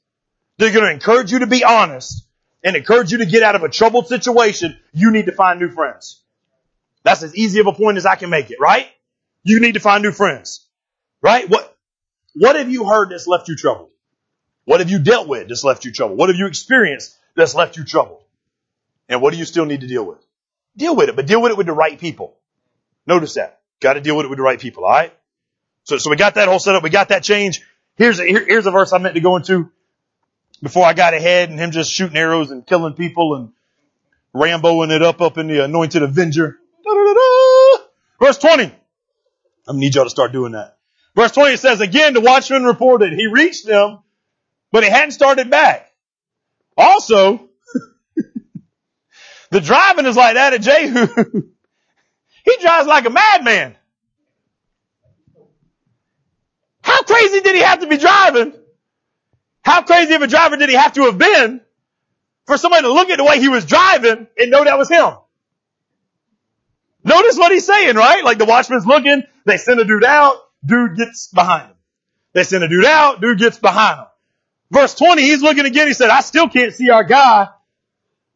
they're going to encourage you to be honest and encourage you to get out of a troubled situation. You need to find new friends. That's as easy of a point as I can make it, right? You need to find new friends, right? What, what have you heard that's left you troubled? What have you dealt with that's left you troubled? What have you experienced that's left you troubled? And what do you still need to deal with? Deal with it, but deal with it with the right people. Notice that. Got to deal with it with the right people, alright? So, so we got that whole setup. We got that change. Here's a, here, here's a verse I meant to go into before I got ahead and him just shooting arrows and killing people and Ramboing it up up in the anointed avenger. Da-da-da-da. Verse 20. I'm gonna need y'all to start doing that. Verse 20 says, again, the watchman reported, he reached them but he hadn't started back. Also, <laughs> the driving is like that at Jehu. <laughs> he drives like a madman. How crazy did he have to be driving? How crazy of a driver did he have to have been for somebody to look at the way he was driving and know that was him? Notice what he's saying, right? Like the watchman's looking, they send a dude out, dude gets behind him. They send a dude out, dude gets behind him. Verse 20, he's looking again. He said, I still can't see our guy.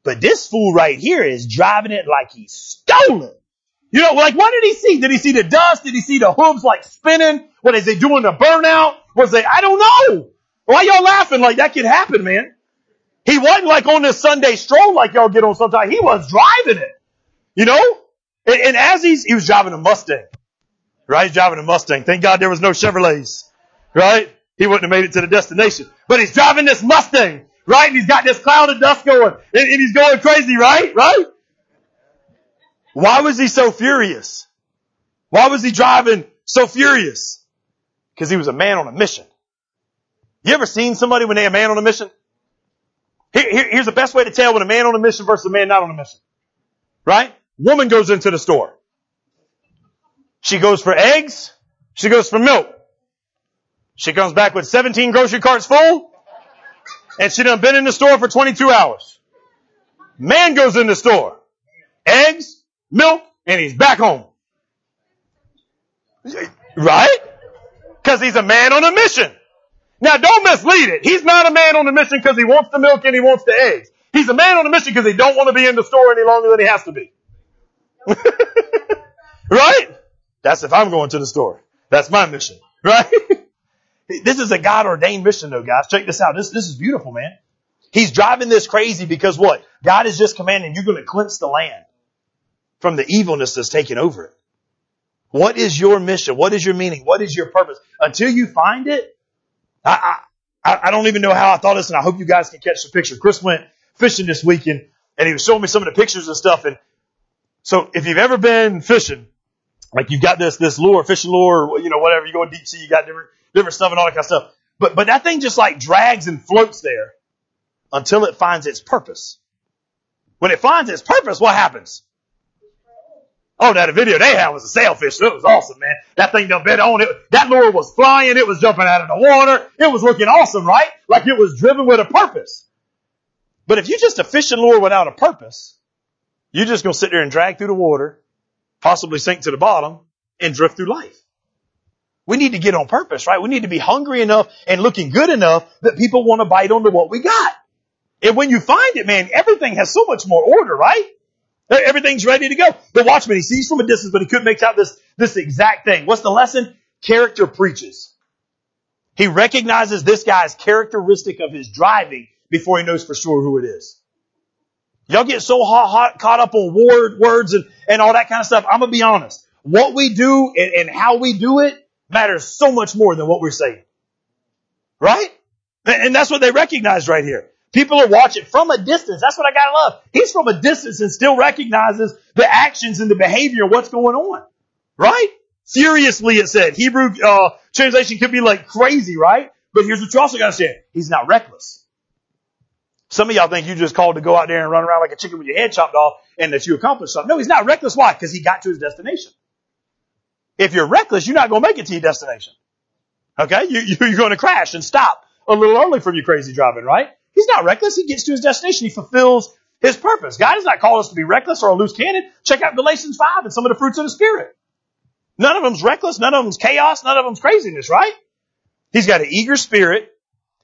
But this fool right here is driving it like he's stolen. You know, like what did he see? Did he see the dust? Did he see the hooves like spinning? What is they doing the burnout? Was they, I don't know. Why y'all laughing? Like that could happen, man. He wasn't like on this Sunday stroll like y'all get on sometimes. He was driving it. You know? And, and as he's, he was driving a Mustang. Right? He's driving a Mustang. Thank God there was no Chevrolets. Right? He wouldn't have made it to the destination. But he's driving this Mustang, right? And he's got this cloud of dust going, and, and he's going crazy, right? Right? Why was he so furious? Why was he driving so furious? Because he was a man on a mission. You ever seen somebody when they're a man on a mission? Here, here, here's the best way to tell when a man on a mission versus a man not on a mission. Right? Woman goes into the store. She goes for eggs. She goes for milk. She comes back with 17 grocery carts full, and she done been in the store for 22 hours. Man goes in the store, eggs, milk, and he's back home. Right? Cause he's a man on a mission. Now don't mislead it. He's not a man on a mission because he wants the milk and he wants the eggs. He's a man on a mission because he don't want to be in the store any longer than he has to be. <laughs> right? That's if I'm going to the store. That's my mission. Right? <laughs> This is a God ordained mission though, guys. Check this out. This, this is beautiful, man. He's driving this crazy because what? God is just commanding you're going to cleanse the land from the evilness that's taken over it. What is your mission? What is your meaning? What is your purpose? Until you find it, I, I, I don't even know how I thought this and I hope you guys can catch the picture. Chris went fishing this weekend and he was showing me some of the pictures and stuff. And so if you've ever been fishing, like you've got this, this lure, fishing lure, or, you know, whatever, you go deep sea, you got different, different stuff and all that kind of stuff. But, but that thing just like drags and floats there until it finds its purpose. When it finds its purpose, what happens? Oh, that video they had was a sailfish. It was awesome, man. That thing done bit on it. That lure was flying. It was jumping out of the water. It was looking awesome, right? Like it was driven with a purpose. But if you just a fishing lure without a purpose, you're just to sit there and drag through the water, possibly sink to the bottom, and drift through life. We need to get on purpose, right? We need to be hungry enough and looking good enough that people want to bite onto what we got. And when you find it, man, everything has so much more order, right? Everything's ready to go. The watchman, he sees from a distance, but he couldn't make out this, this exact thing. What's the lesson? Character preaches. He recognizes this guy's characteristic of his driving before he knows for sure who it is. Y'all get so hot, hot caught up on word, words and, and all that kind of stuff. I'm gonna be honest. What we do and, and how we do it matters so much more than what we're saying. Right? And that's what they recognize right here. People are watching from a distance. That's what I gotta love. He's from a distance and still recognizes the actions and the behavior, of what's going on. Right? Furiously it said. Hebrew, uh, translation could be like crazy, right? But here's what you also gotta say. He's not reckless. Some of y'all think you just called to go out there and run around like a chicken with your head chopped off and that you accomplished something. No, he's not reckless. Why? Because he got to his destination. If you're reckless, you're not going to make it to your destination. Okay? You, <laughs> you're going to crash and stop a little early from your crazy driving, right? He's He's not reckless. He gets to his destination. He fulfills his purpose. God has not called us to be reckless or a loose cannon. Check out Galatians 5 and some of the fruits of the Spirit. None of them's reckless. None of them's chaos. None of them's craziness, right? He's got an eager spirit.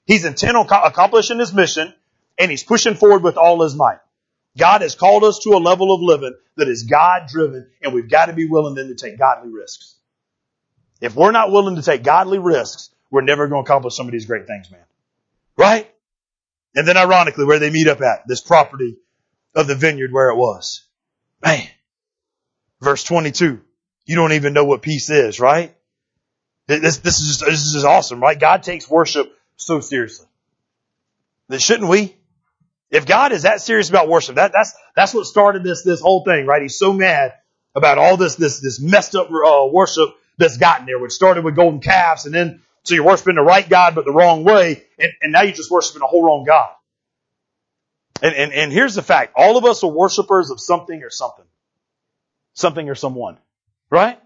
He's intent on accomplishing his mission and he's pushing forward with all his might. God has called us to a level of living that is God driven and we've got to be willing then to take godly risks. If we're not willing to take godly risks, we're never going to accomplish some of these great things, man. Right? And then ironically, where they meet up at, this property of the vineyard where it was. Man. Verse 22. You don't even know what peace is, right? This, this is this is awesome, right? God takes worship so seriously. Then shouldn't we? If God is that serious about worship, that, that's, that's what started this, this whole thing, right? He's so mad about all this, this, this messed up uh, worship that's gotten there, which started with golden calves and then so you're worshiping the right God but the wrong way, and, and now you're just worshiping a whole wrong God. And, and, and here's the fact. All of us are worshipers of something or something. Something or someone. Right?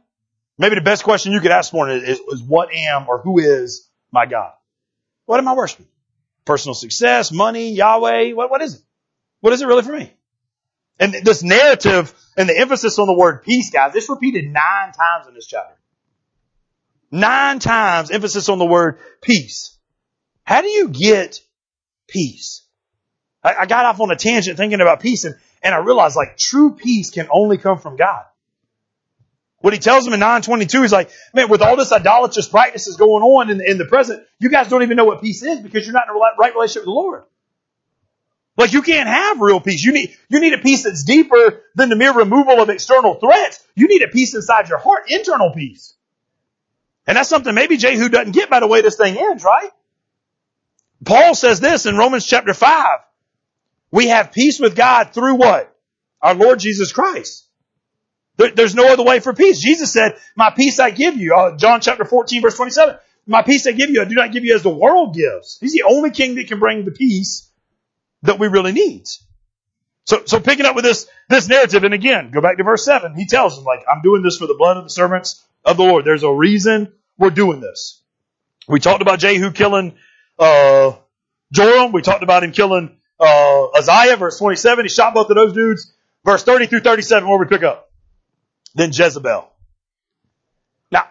Maybe the best question you could ask for is, is, is what am or who is my God? What am I worshiping? Personal success, money, Yahweh, what, what is it? What is it really for me? And this narrative and the emphasis on the word peace, guys, it's repeated nine times in this chapter. Nine times emphasis on the word peace. How do you get peace? I, I got off on a tangent thinking about peace and, and I realized like true peace can only come from God. What he tells them in 922, he's like, man, with all this idolatrous practices going on in, in the present, you guys don't even know what peace is because you're not in a right relationship with the Lord. Like you can't have real peace. You need, you need a peace that's deeper than the mere removal of external threats. You need a peace inside your heart, internal peace. And that's something maybe Jehu doesn't get by the way this thing ends, right? Paul says this in Romans chapter 5. We have peace with God through what? Our Lord Jesus Christ. There, there's no other way for peace. Jesus said, my peace I give you. Uh, John chapter 14 verse 27. My peace I give you, I do not give you as the world gives. He's the only king that can bring the peace that we really need. So, so picking up with this, this narrative, and again, go back to verse 7, he tells them, like, I'm doing this for the blood of the servants of the Lord. There's a reason we're doing this. We talked about Jehu killing, uh, Joram. We talked about him killing, uh, Ahaziah, verse 27. He shot both of those dudes. Verse 30 through 37, where we pick up. Then Jezebel. Now,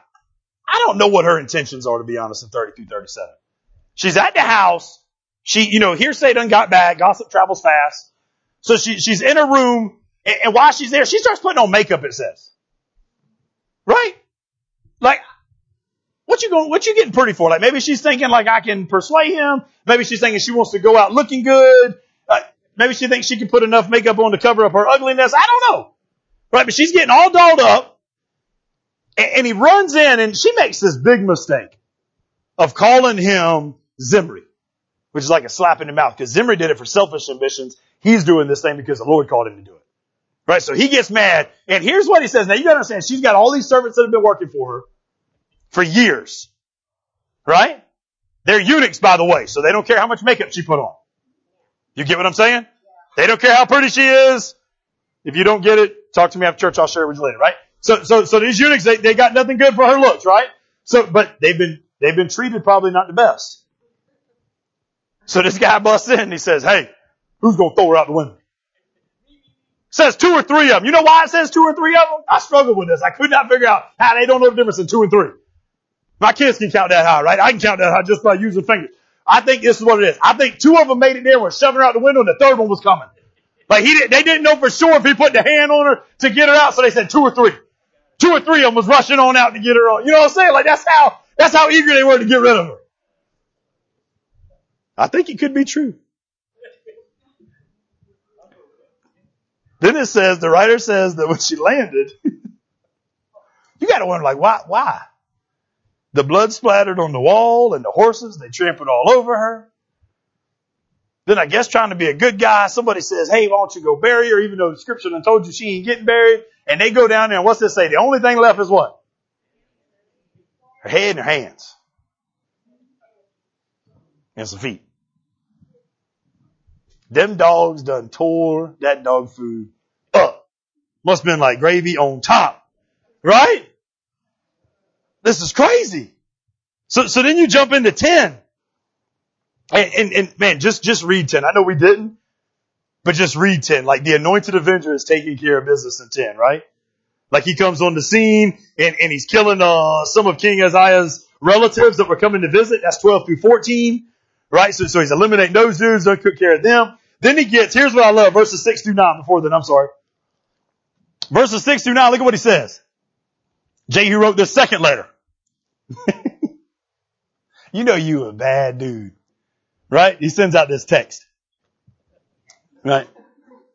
I don't know what her intentions are, to be honest, in 30 through 37. She's at the house. She, you know, hearsay done got back. Gossip travels fast. So she, she's in a room, and, and while she's there, she starts putting on makeup, it says. Right? Like, what you going, what you getting pretty for? Like maybe she's thinking like I can persuade him. Maybe she's thinking she wants to go out looking good. Uh, maybe she thinks she can put enough makeup on to cover up her ugliness. I don't know. Right? But she's getting all dolled up. And, he runs in and she makes this big mistake of calling him Zimri, which is like a slap in the mouth because Zimri did it for selfish ambitions. He's doing this thing because the Lord called him to do it. Right? So he gets mad. And here's what he says. Now you gotta understand, she's got all these servants that have been working for her for years. Right? They're eunuchs, by the way, so they don't care how much makeup she put on. You get what I'm saying? They don't care how pretty she is. If you don't get it, talk to me after church, I'll share it with you later, right? So, so, so these eunuchs, they, they got nothing good for her looks, right? So, but they've been, they've been treated probably not the best. So this guy busts in and he says, hey, who's gonna throw her out the window? says two or three of them. You know why it says two or three of them? I struggled with this. I could not figure out how they don't know the difference in two and three. My kids can count that high, right? I can count that high just by using fingers. I think this is what it is. I think two of them made it there and were shoving her out the window and the third one was coming. Like he didn't, they didn't know for sure if he put the hand on her to get her out, so they said two or three. Two or three of them was rushing on out to get her on. You know what I'm saying? Like that's how, that's how eager they were to get rid of her. I think it could be true. Then it says, the writer says that when she landed, <laughs> you gotta wonder like, why, why? The blood splattered on the wall and the horses, they trampled all over her. Then I guess trying to be a good guy, somebody says, hey, why don't you go bury her, even though the scripture done told you she ain't getting buried. And they go down there and what's this say? The only thing left is what? Her head and her hands. And some feet. Them dogs done tore that dog food up. Must have been like gravy on top. Right? This is crazy. So, so then you jump into 10. And, and, and man, just, just read 10. I know we didn't, but just read 10. Like the anointed avenger is taking care of business in 10, right? Like he comes on the scene and, and he's killing, uh, some of King Ahaziah's relatives that were coming to visit. That's 12 through 14, right? So, so he's eliminating those dudes, don't care of them. Then he gets, here's what I love, verses 6 through 9 before then, I'm sorry. Verses 6 through 9, look at what he says. Jehu wrote this second letter. <laughs> you know you a bad dude. Right? He sends out this text. Right?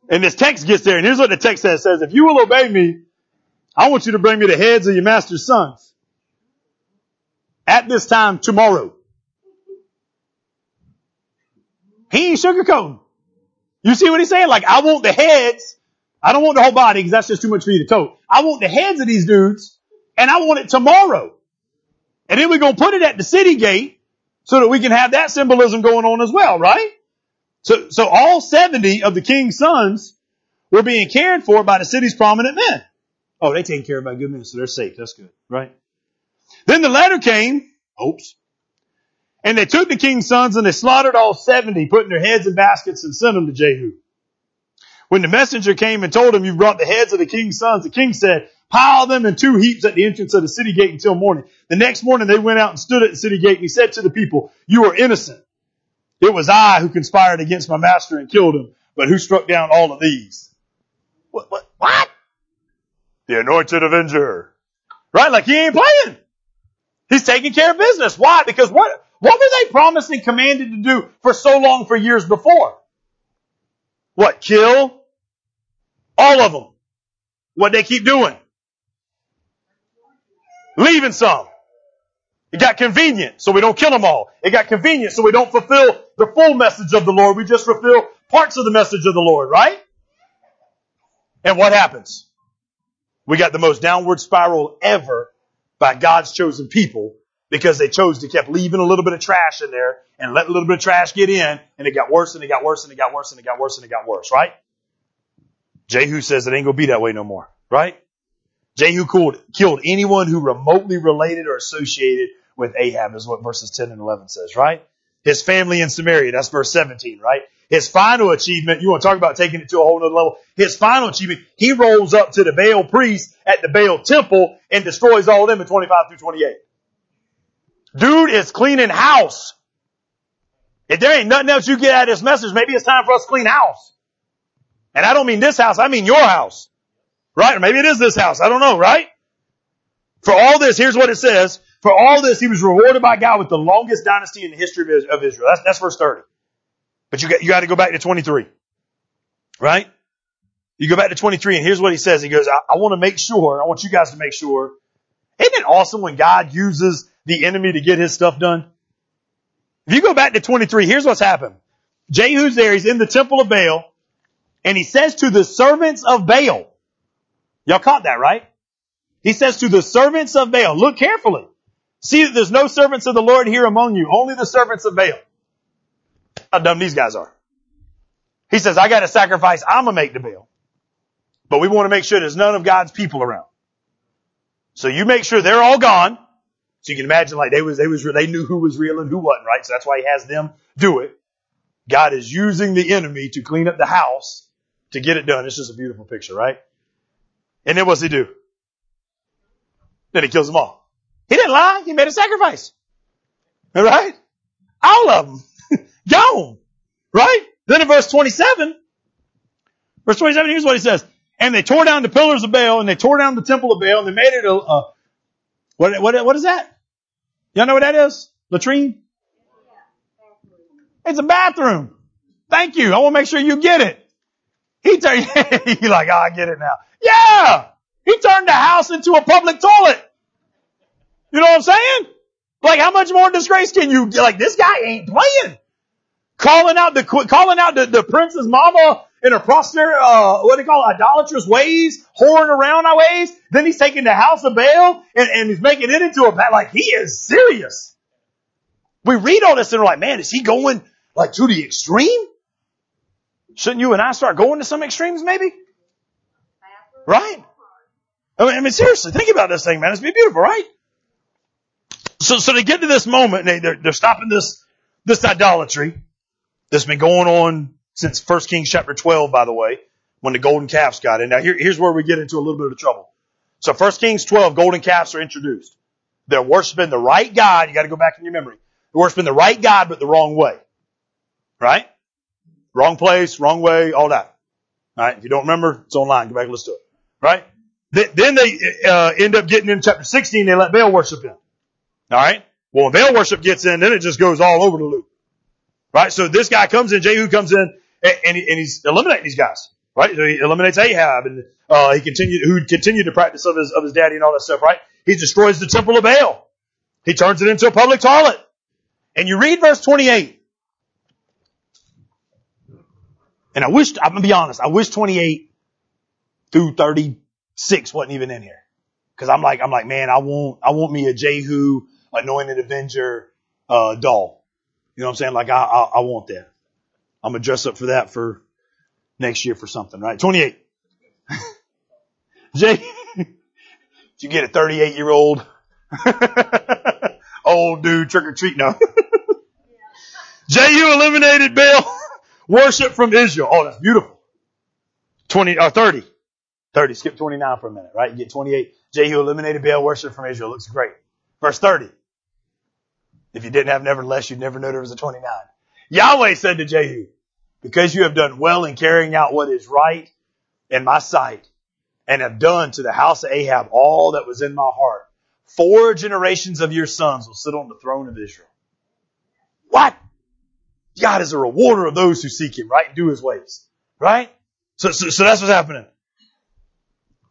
And this text gets there, and here's what the text says. It says, if you will obey me, I want you to bring me the heads of your master's sons. At this time tomorrow. He ain't sugarcoating. You see what he's saying? Like, I want the heads. I don't want the whole body because that's just too much for you to tote. I want the heads of these dudes and I want it tomorrow. And then we're going to put it at the city gate so that we can have that symbolism going on as well, right? So, so all 70 of the king's sons were being cared for by the city's prominent men. Oh, they taken care of by good men, so they're safe. That's good, right? Then the letter came, oops, and they took the king's sons and they slaughtered all 70, putting their heads in baskets and sent them to Jehu. When the messenger came and told him, you brought the heads of the king's sons, the king said, pile them in two heaps at the entrance of the city gate until morning. The next morning they went out and stood at the city gate and he said to the people, you are innocent. It was I who conspired against my master and killed him, but who struck down all of these? What, what, what? The anointed avenger. Right? Like he ain't playing. He's taking care of business. Why? Because what, what were they promised and commanded to do for so long for years before? What? Kill? All of them. What they keep doing? Leaving some. It got convenient, so we don't kill them all. It got convenient, so we don't fulfill the full message of the Lord. We just fulfill parts of the message of the Lord, right? And what happens? We got the most downward spiral ever by God's chosen people because they chose to keep leaving a little bit of trash in there and let a little bit of trash get in and it got worse and it got worse and it got worse and it got worse and it got worse, right? Jehu says it ain't gonna be that way no more, right? Jehu killed, anyone who remotely related or associated with Ahab is what verses 10 and 11 says, right? His family in Samaria, that's verse 17, right? His final achievement, you want to talk about taking it to a whole other level. His final achievement, he rolls up to the Baal priest at the Baal temple and destroys all of them in 25 through 28. Dude is cleaning house. If there ain't nothing else you get out of this message, maybe it's time for us to clean house. And I don't mean this house, I mean your house. Right? Or maybe it is this house. I don't know, right? For all this, here's what it says. For all this, he was rewarded by God with the longest dynasty in the history of Israel. That's, that's verse 30. But you got, you got to go back to 23. Right? You go back to 23 and here's what he says. He goes, I, I want to make sure, I want you guys to make sure. Isn't it awesome when God uses the enemy to get his stuff done? If you go back to 23, here's what's happened. Jehu's there, he's in the temple of Baal, and he says to the servants of Baal, y'all caught that, right? He says to the servants of Baal, look carefully. See that there's no servants of the Lord here among you, only the servants of Baal. How dumb these guys are. He says, I got a sacrifice I'm gonna make to Baal. But we want to make sure there's none of God's people around. So you make sure they're all gone. So you can imagine like they was, they was, they knew who was real and who wasn't, right? So that's why he has them do it. God is using the enemy to clean up the house to get it done. It's just a beautiful picture, right? And then what's he do? Then he kills them all. He didn't lie. He made a sacrifice. All right? All of them. Gone. <laughs> Right? Then in verse 27, verse 27, here's what he says. And they tore down the pillars of Baal and they tore down the temple of Baal and they made it a, a what, what, what is that? Y'all know what that is? Latrine? It's a bathroom. Thank you. I want to make sure you get it. He turned, you <laughs> like, oh, I get it now. Yeah! He turned the house into a public toilet. You know what I'm saying? Like, how much more disgrace can you, like, this guy ain't playing. Calling out the, calling out the, the prince's mama in her proster, uh, what do you call it, idolatrous ways, whoring around our ways. Then he's taking the house of Baal and, and he's making it into a, like, he is serious. We read all this and we're like, man, is he going, like, to the extreme? Shouldn't you and I start going to some extremes maybe? Right? I mean, I mean seriously, think about this thing, man. It's be beautiful, right? So, so they get to this moment they, they're, they're stopping this, this idolatry that's been going on since 1 Kings chapter 12, by the way, when the golden calves got in. Now here, here's where we get into a little bit of trouble. So 1 Kings 12, golden calves are introduced. They're worshiping the right God. You got to go back in your memory. They're worshiping the right God, but the wrong way. Right? Wrong place, wrong way, all that. All right. If you don't remember, it's online. Go back and listen to it. Right? Then they uh, end up getting in chapter 16. They let Baal worship in. All right. Well, Baal worship gets in, then it just goes all over the loop. Right? So this guy comes in, Jehu comes in, and, and, he, and he's eliminating these guys. Right? So he eliminates Ahab, and uh, he continued, who continued to practice of his of his daddy and all that stuff. Right? He destroys the temple of Baal. He turns it into a public toilet. And you read verse 28. And I wish, I'm gonna be honest, I wish 28 through 36 wasn't even in here. Cause I'm like, I'm like, man, I want, I want me a Jehu anointed avenger, uh, doll. You know what I'm saying? Like I, I, I want that. I'm gonna dress up for that for next year for something, right? 28. <laughs> Jay, you get a 38 year old <laughs> old dude trick or treat? No. <laughs> Jehu eliminated Baal worship from Israel. Oh, that's beautiful. 20, uh, 30. 30. Skip 29 for a minute, right? You get 28. Jehu eliminated Baal worship from Israel. Looks great. Verse 30. If you didn't have nevertheless, you'd never know there was a 29. Yahweh said to Jehu, because you have done well in carrying out what is right in my sight and have done to the house of Ahab all that was in my heart, four generations of your sons will sit on the throne of Israel. What? God is a rewarder of those who seek Him, right? And do His ways, right? So, so, so that's what's happening.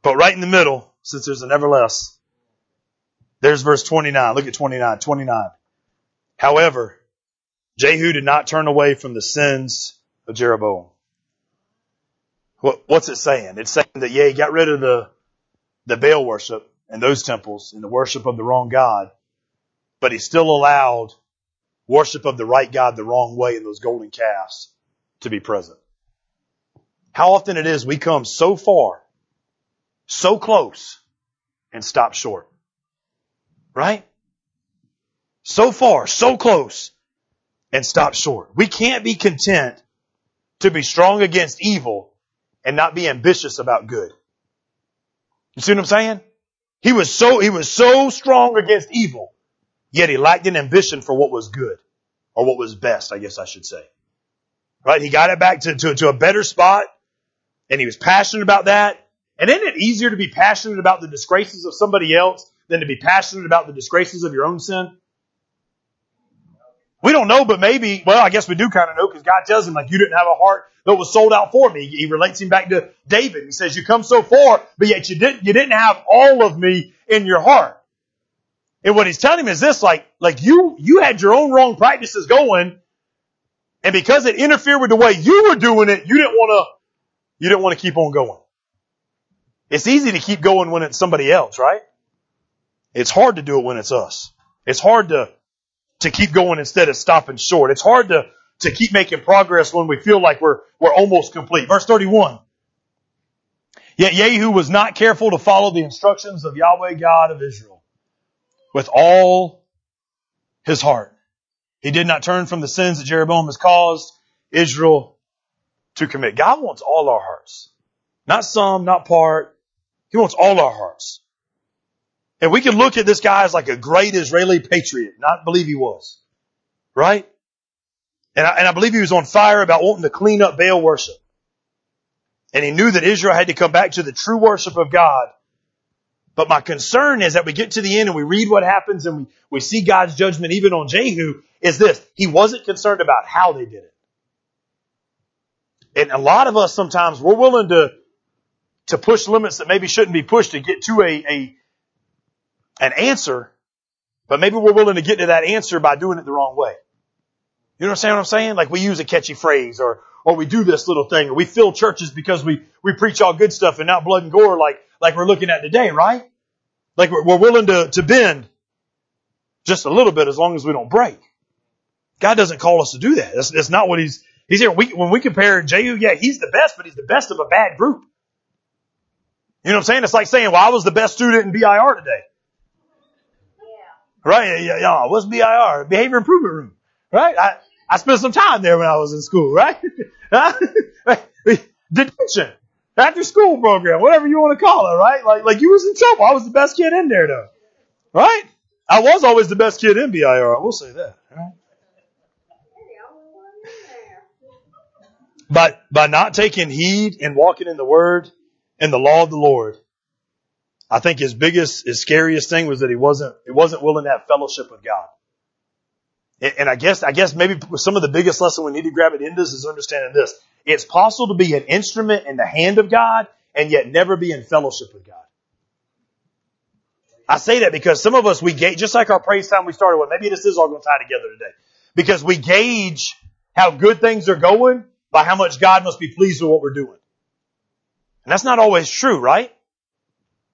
But right in the middle, since there's a nevertheless, there's verse 29. Look at 29, 29. However, Jehu did not turn away from the sins of Jeroboam. What, what's it saying? It's saying that, yeah, he got rid of the, the Baal worship and those temples and the worship of the wrong God, but he still allowed worship of the right God the wrong way in those golden calves to be present. How often it is we come so far, so close, and stop short. Right? So far, so close, and stop short. We can't be content to be strong against evil and not be ambitious about good. You see what I'm saying? He was so, he was so strong against evil Yet he lacked an ambition for what was good or what was best, I guess I should say. Right? He got it back to, to, to a better spot and he was passionate about that. And isn't it easier to be passionate about the disgraces of somebody else than to be passionate about the disgraces of your own sin? We don't know, but maybe, well, I guess we do kind of know because God tells him, like, you didn't have a heart that was sold out for me. He relates him back to David. He says, you come so far, but yet you didn't, you didn't have all of me in your heart. And what he's telling him is this, like, like you, you had your own wrong practices going, and because it interfered with the way you were doing it, you didn't want to, you didn't want to keep on going. It's easy to keep going when it's somebody else, right? It's hard to do it when it's us. It's hard to, to keep going instead of stopping short. It's hard to, to keep making progress when we feel like we're, we're almost complete. Verse 31. Yet Jehu was not careful to follow the instructions of Yahweh God of Israel with all his heart. He did not turn from the sins that Jeroboam has caused Israel to commit. God wants all our hearts. Not some, not part. Wants all our hearts. And we can look at this guy as like a great Israeli patriot, not believe he was. Right? And I, and I believe he was on fire about wanting to clean up Baal worship. And he knew that Israel had to come back to the true worship of God but my concern is that we get to the end and we read what happens and we, we see God's judgment even on Jehu is this. He wasn't concerned about how they did it. And a lot of us sometimes we're willing to, to push limits that maybe shouldn't be pushed to get to a, a, an answer, but maybe we're willing to get to that answer by doing it the wrong way. You understand what I'm saying? Like we use a catchy phrase or, or we do this little thing or we fill churches because we, we preach all good stuff and not blood and gore like like we're looking at today, right? Like we're, we're willing to, to bend just a little bit as long as we don't break. God doesn't call us to do that. That's, that's not what he's, he's here. We, when we compare Jehu, yeah, he's the best, but he's the best of a bad group. You know what I'm saying? It's like saying, well, I was the best student in BIR today. Yeah. Right? Yeah, yeah. What's BIR? Behavior improvement room. Right? I, I spent some time there when I was in school, right? <laughs> Detention. After school program, whatever you want to call it, right? Like, like you was in trouble. I was the best kid in there though. Right? I was always the best kid in BIR. I will say that. Right? By, by not taking heed and walking in the word and the law of the Lord, I think his biggest, his scariest thing was that he wasn't, he wasn't willing to have fellowship with God. And I guess, I guess maybe some of the biggest lesson we need to grab at into this is understanding this. It's possible to be an instrument in the hand of God and yet never be in fellowship with God. I say that because some of us, we gauge, just like our praise time we started with, maybe this is all going to tie together today. Because we gauge how good things are going by how much God must be pleased with what we're doing. And that's not always true, right?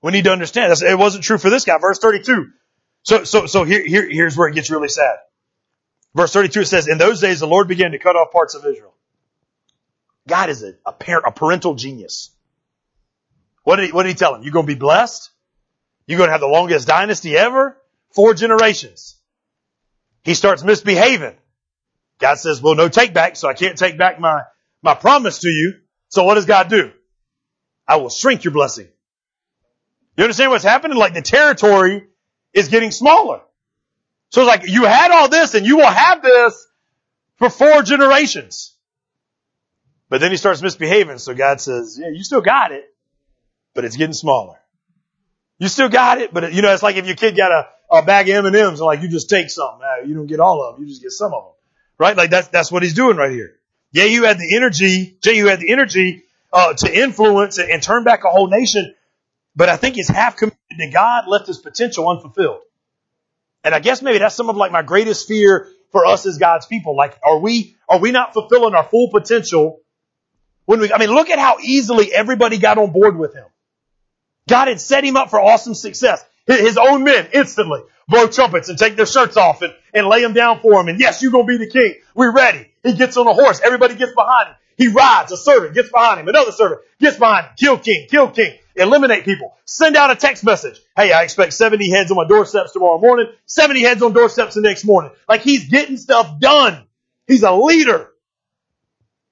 We need to understand. It wasn't true for this guy. Verse 32. So, so, so here, here, here's where it gets really sad. Verse 32 it says, In those days the Lord began to cut off parts of Israel. God is a, a, parent, a parental genius. What did, he, what did he tell him? You're going to be blessed. You're going to have the longest dynasty ever. Four generations. He starts misbehaving. God says, well, no take back, so I can't take back my, my promise to you. So what does God do? I will shrink your blessing. You understand what's happening? Like the territory is getting smaller. So it's like you had all this and you will have this for four generations. But then he starts misbehaving. So God says, yeah, you still got it, but it's getting smaller. You still got it, but you know, it's like if your kid got a, a bag of M&Ms and like you just take some. You don't get all of them. You just get some of them. Right? Like that's, that's what he's doing right here. Jehu had the energy, Jehu had the energy, uh, to influence and, turn back a whole nation. But I think he's half committed to God, left his potential unfulfilled. And I guess maybe that's some of like my greatest fear for us as God's people. Like, are we, are we not fulfilling our full potential when we, I mean, look at how easily everybody got on board with him. God had set him up for awesome success. His own men instantly blow trumpets and take their shirts off and, and lay them down for him. And yes, you're going to be the king. We're ready. He gets on a horse. Everybody gets behind him. He rides. A servant gets behind him. Another servant gets behind him. Kill king. Kill king. Eliminate people. Send out a text message. Hey, I expect 70 heads on my doorsteps tomorrow morning. 70 heads on doorsteps the next morning. Like he's getting stuff done. He's a leader.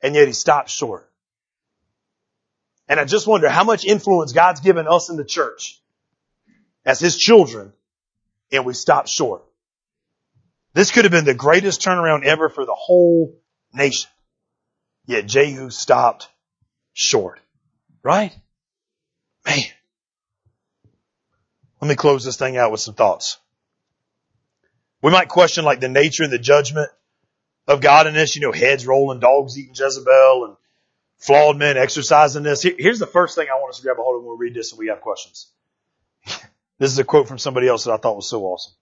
And yet he stops short. And I just wonder how much influence God's given us in the church as his children and we stop short. This could have been the greatest turnaround ever for the whole nation. Yet Jehu stopped short. Right? Man. Let me close this thing out with some thoughts. We might question like the nature and the judgment of God in this, you know, heads rolling, dogs eating Jezebel and flawed men exercising this. Here's the first thing I want us to grab a hold of when we read this and we have questions. <laughs> this is a quote from somebody else that I thought was so awesome.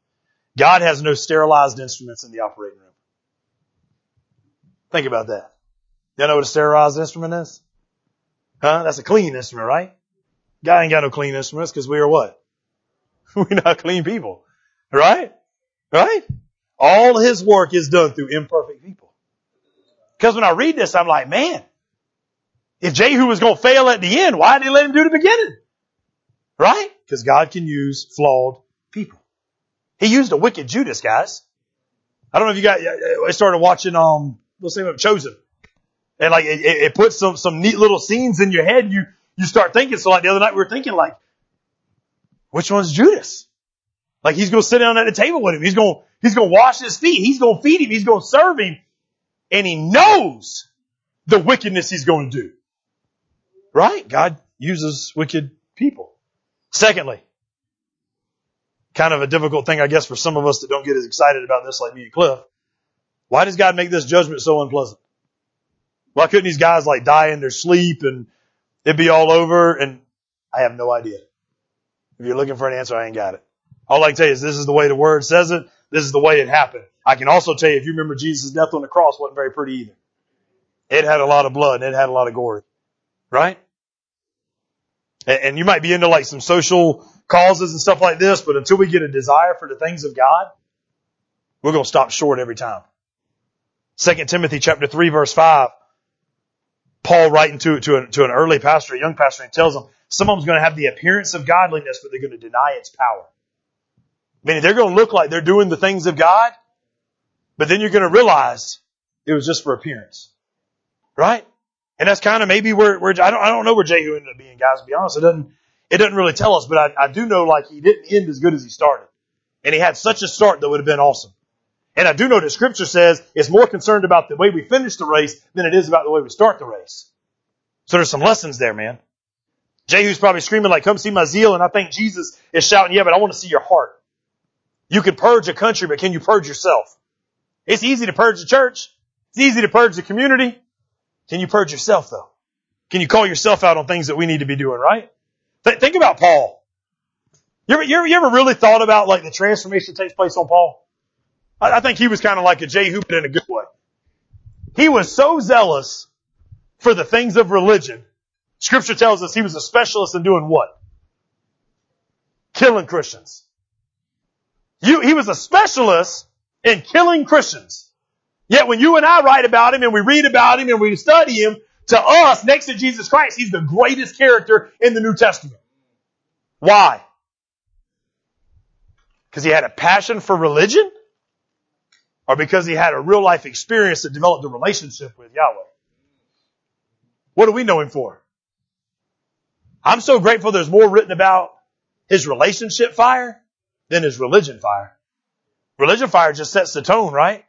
God has no sterilized instruments in the operating room. Think about that. You know what a sterilized instrument is? Huh? That's a clean instrument, right? God ain't got no clean instruments because we are what? <laughs> We're not clean people. Right? Right? All his work is done through imperfect people. Because when I read this, I'm like, man, if Jehu was going to fail at the end, why did he let him do the beginning? Right? Because God can use flawed people. He used a wicked Judas, guys. I don't know if you got, I started watching, um, let's say Chosen. And like, it, it puts some, some neat little scenes in your head. You, you start thinking. So like the other night we were thinking like, which one's Judas? Like he's going to sit down at the table with him. He's going, he's going to wash his feet. He's going to feed him. He's going to serve him. And he knows the wickedness he's going to do. Right? God uses wicked people. Secondly, kind of a difficult thing, I guess, for some of us that don't get as excited about this like me and Cliff. Why does God make this judgment so unpleasant? Why couldn't these guys like die in their sleep and it'd be all over? And I have no idea. If you're looking for an answer, I ain't got it. All I can tell you is this is the way the word says it. This is the way it happened. I can also tell you, if you remember Jesus' death on the cross wasn't very pretty either. It had a lot of blood and it had a lot of gore. Right? And, you might be into like some social causes and stuff like this, but until we get a desire for the things of God, we're going to stop short every time. Second Timothy chapter 3 verse 5 Paul writing to, to, a, to an early pastor, a young pastor, and tells them some of them's going to have the appearance of godliness, but they're going to deny its power. Meaning they're going to look like they're doing the things of God, but then you're going to realize It was just for appearance. Right? And that's kind of maybe where, where I don't I don't know where Jehu ended up being, guys. To be honest, it doesn't it doesn't really tell us, but I, I do know like he didn't end as good as he started, and he had such a start that would have been awesome. And I do know that Scripture says it's more concerned about the way we finish the race than it is about the way we start the race. So there's some lessons there, man. Jehu's probably screaming like, "Come see my zeal," and I think Jesus is shouting, "Yeah, but I want to see your heart." You can purge a country, but can you purge yourself? It's easy to purge the church. It's easy to purge the community. Can you purge yourself though? Can you call yourself out on things that we need to be doing, right? Th- think about Paul. You ever, you ever, you ever really thought about like the transformation that takes place on Paul? I, I think he was kind of like a Jehu, but in a good way. He was so zealous for the things of religion. Scripture tells us he was a specialist in doing what? Killing Christians. You, he was a specialist in killing Christians. Yet when you and I write about him and we read about him and we study him, to us, next to Jesus Christ, he's the greatest character in the New Testament. Why? Because he had a passion for religion? Or because he had a real life experience that developed a relationship with Yahweh? What do we know him for? I'm so grateful there's more written about his relationship fire than his religion fire. Religion fire just sets the tone, right?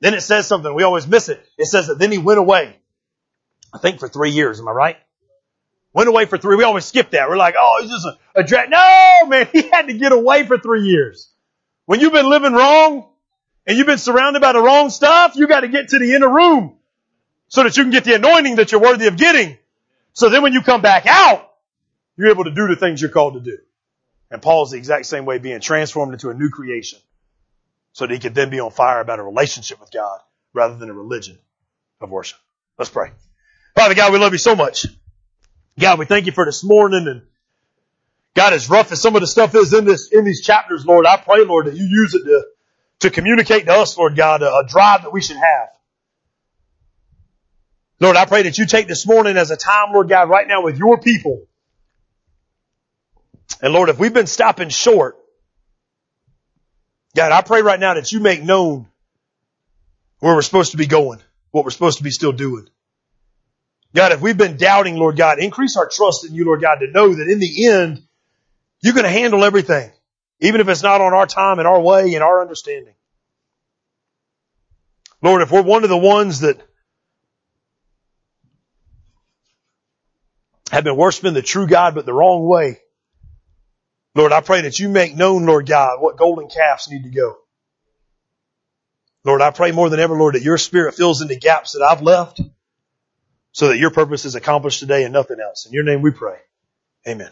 Then it says something. We always miss it. It says that then he went away. I think for three years. Am I right? Went away for three. We always skip that. We're like, oh, he's just a, a dra-. No, man, <laughs> he had to get away for three years. When you've been living wrong and you've been surrounded by the wrong stuff, you got to get to the inner room so that you can get the anointing that you're worthy of getting. So then when you come back out, you're able to do the things you're called to do. And Paul's the exact same way being transformed into a new creation so that he could then be on fire about a relationship with God rather than a religion of worship. Let's pray. Father God, we love you so much. God, we thank you for this morning and God, as rough as some of the stuff is in this, in these chapters, Lord, I pray, Lord, that you use it to, to communicate to us, Lord God, a, a drive that we should have. Lord, I pray that you take this morning as a time, Lord God, right now with your people. And Lord, if we've been stopping short, God, I pray right now that you make known where we're supposed to be going, what we're supposed to be still doing. God, if we've been doubting, Lord God, increase our trust in you, Lord God, to know that in the end, you're going to handle everything, even if it's not on our time and our way and our understanding. Lord, if we're one of the ones that have been worshiping the true God but the wrong way, Lord, I pray that you make known, Lord God, what golden calves need to go. Lord, I pray more than ever, Lord, that your spirit fills in the gaps that I've left so that your purpose is accomplished today and nothing else. In your name we pray. Amen.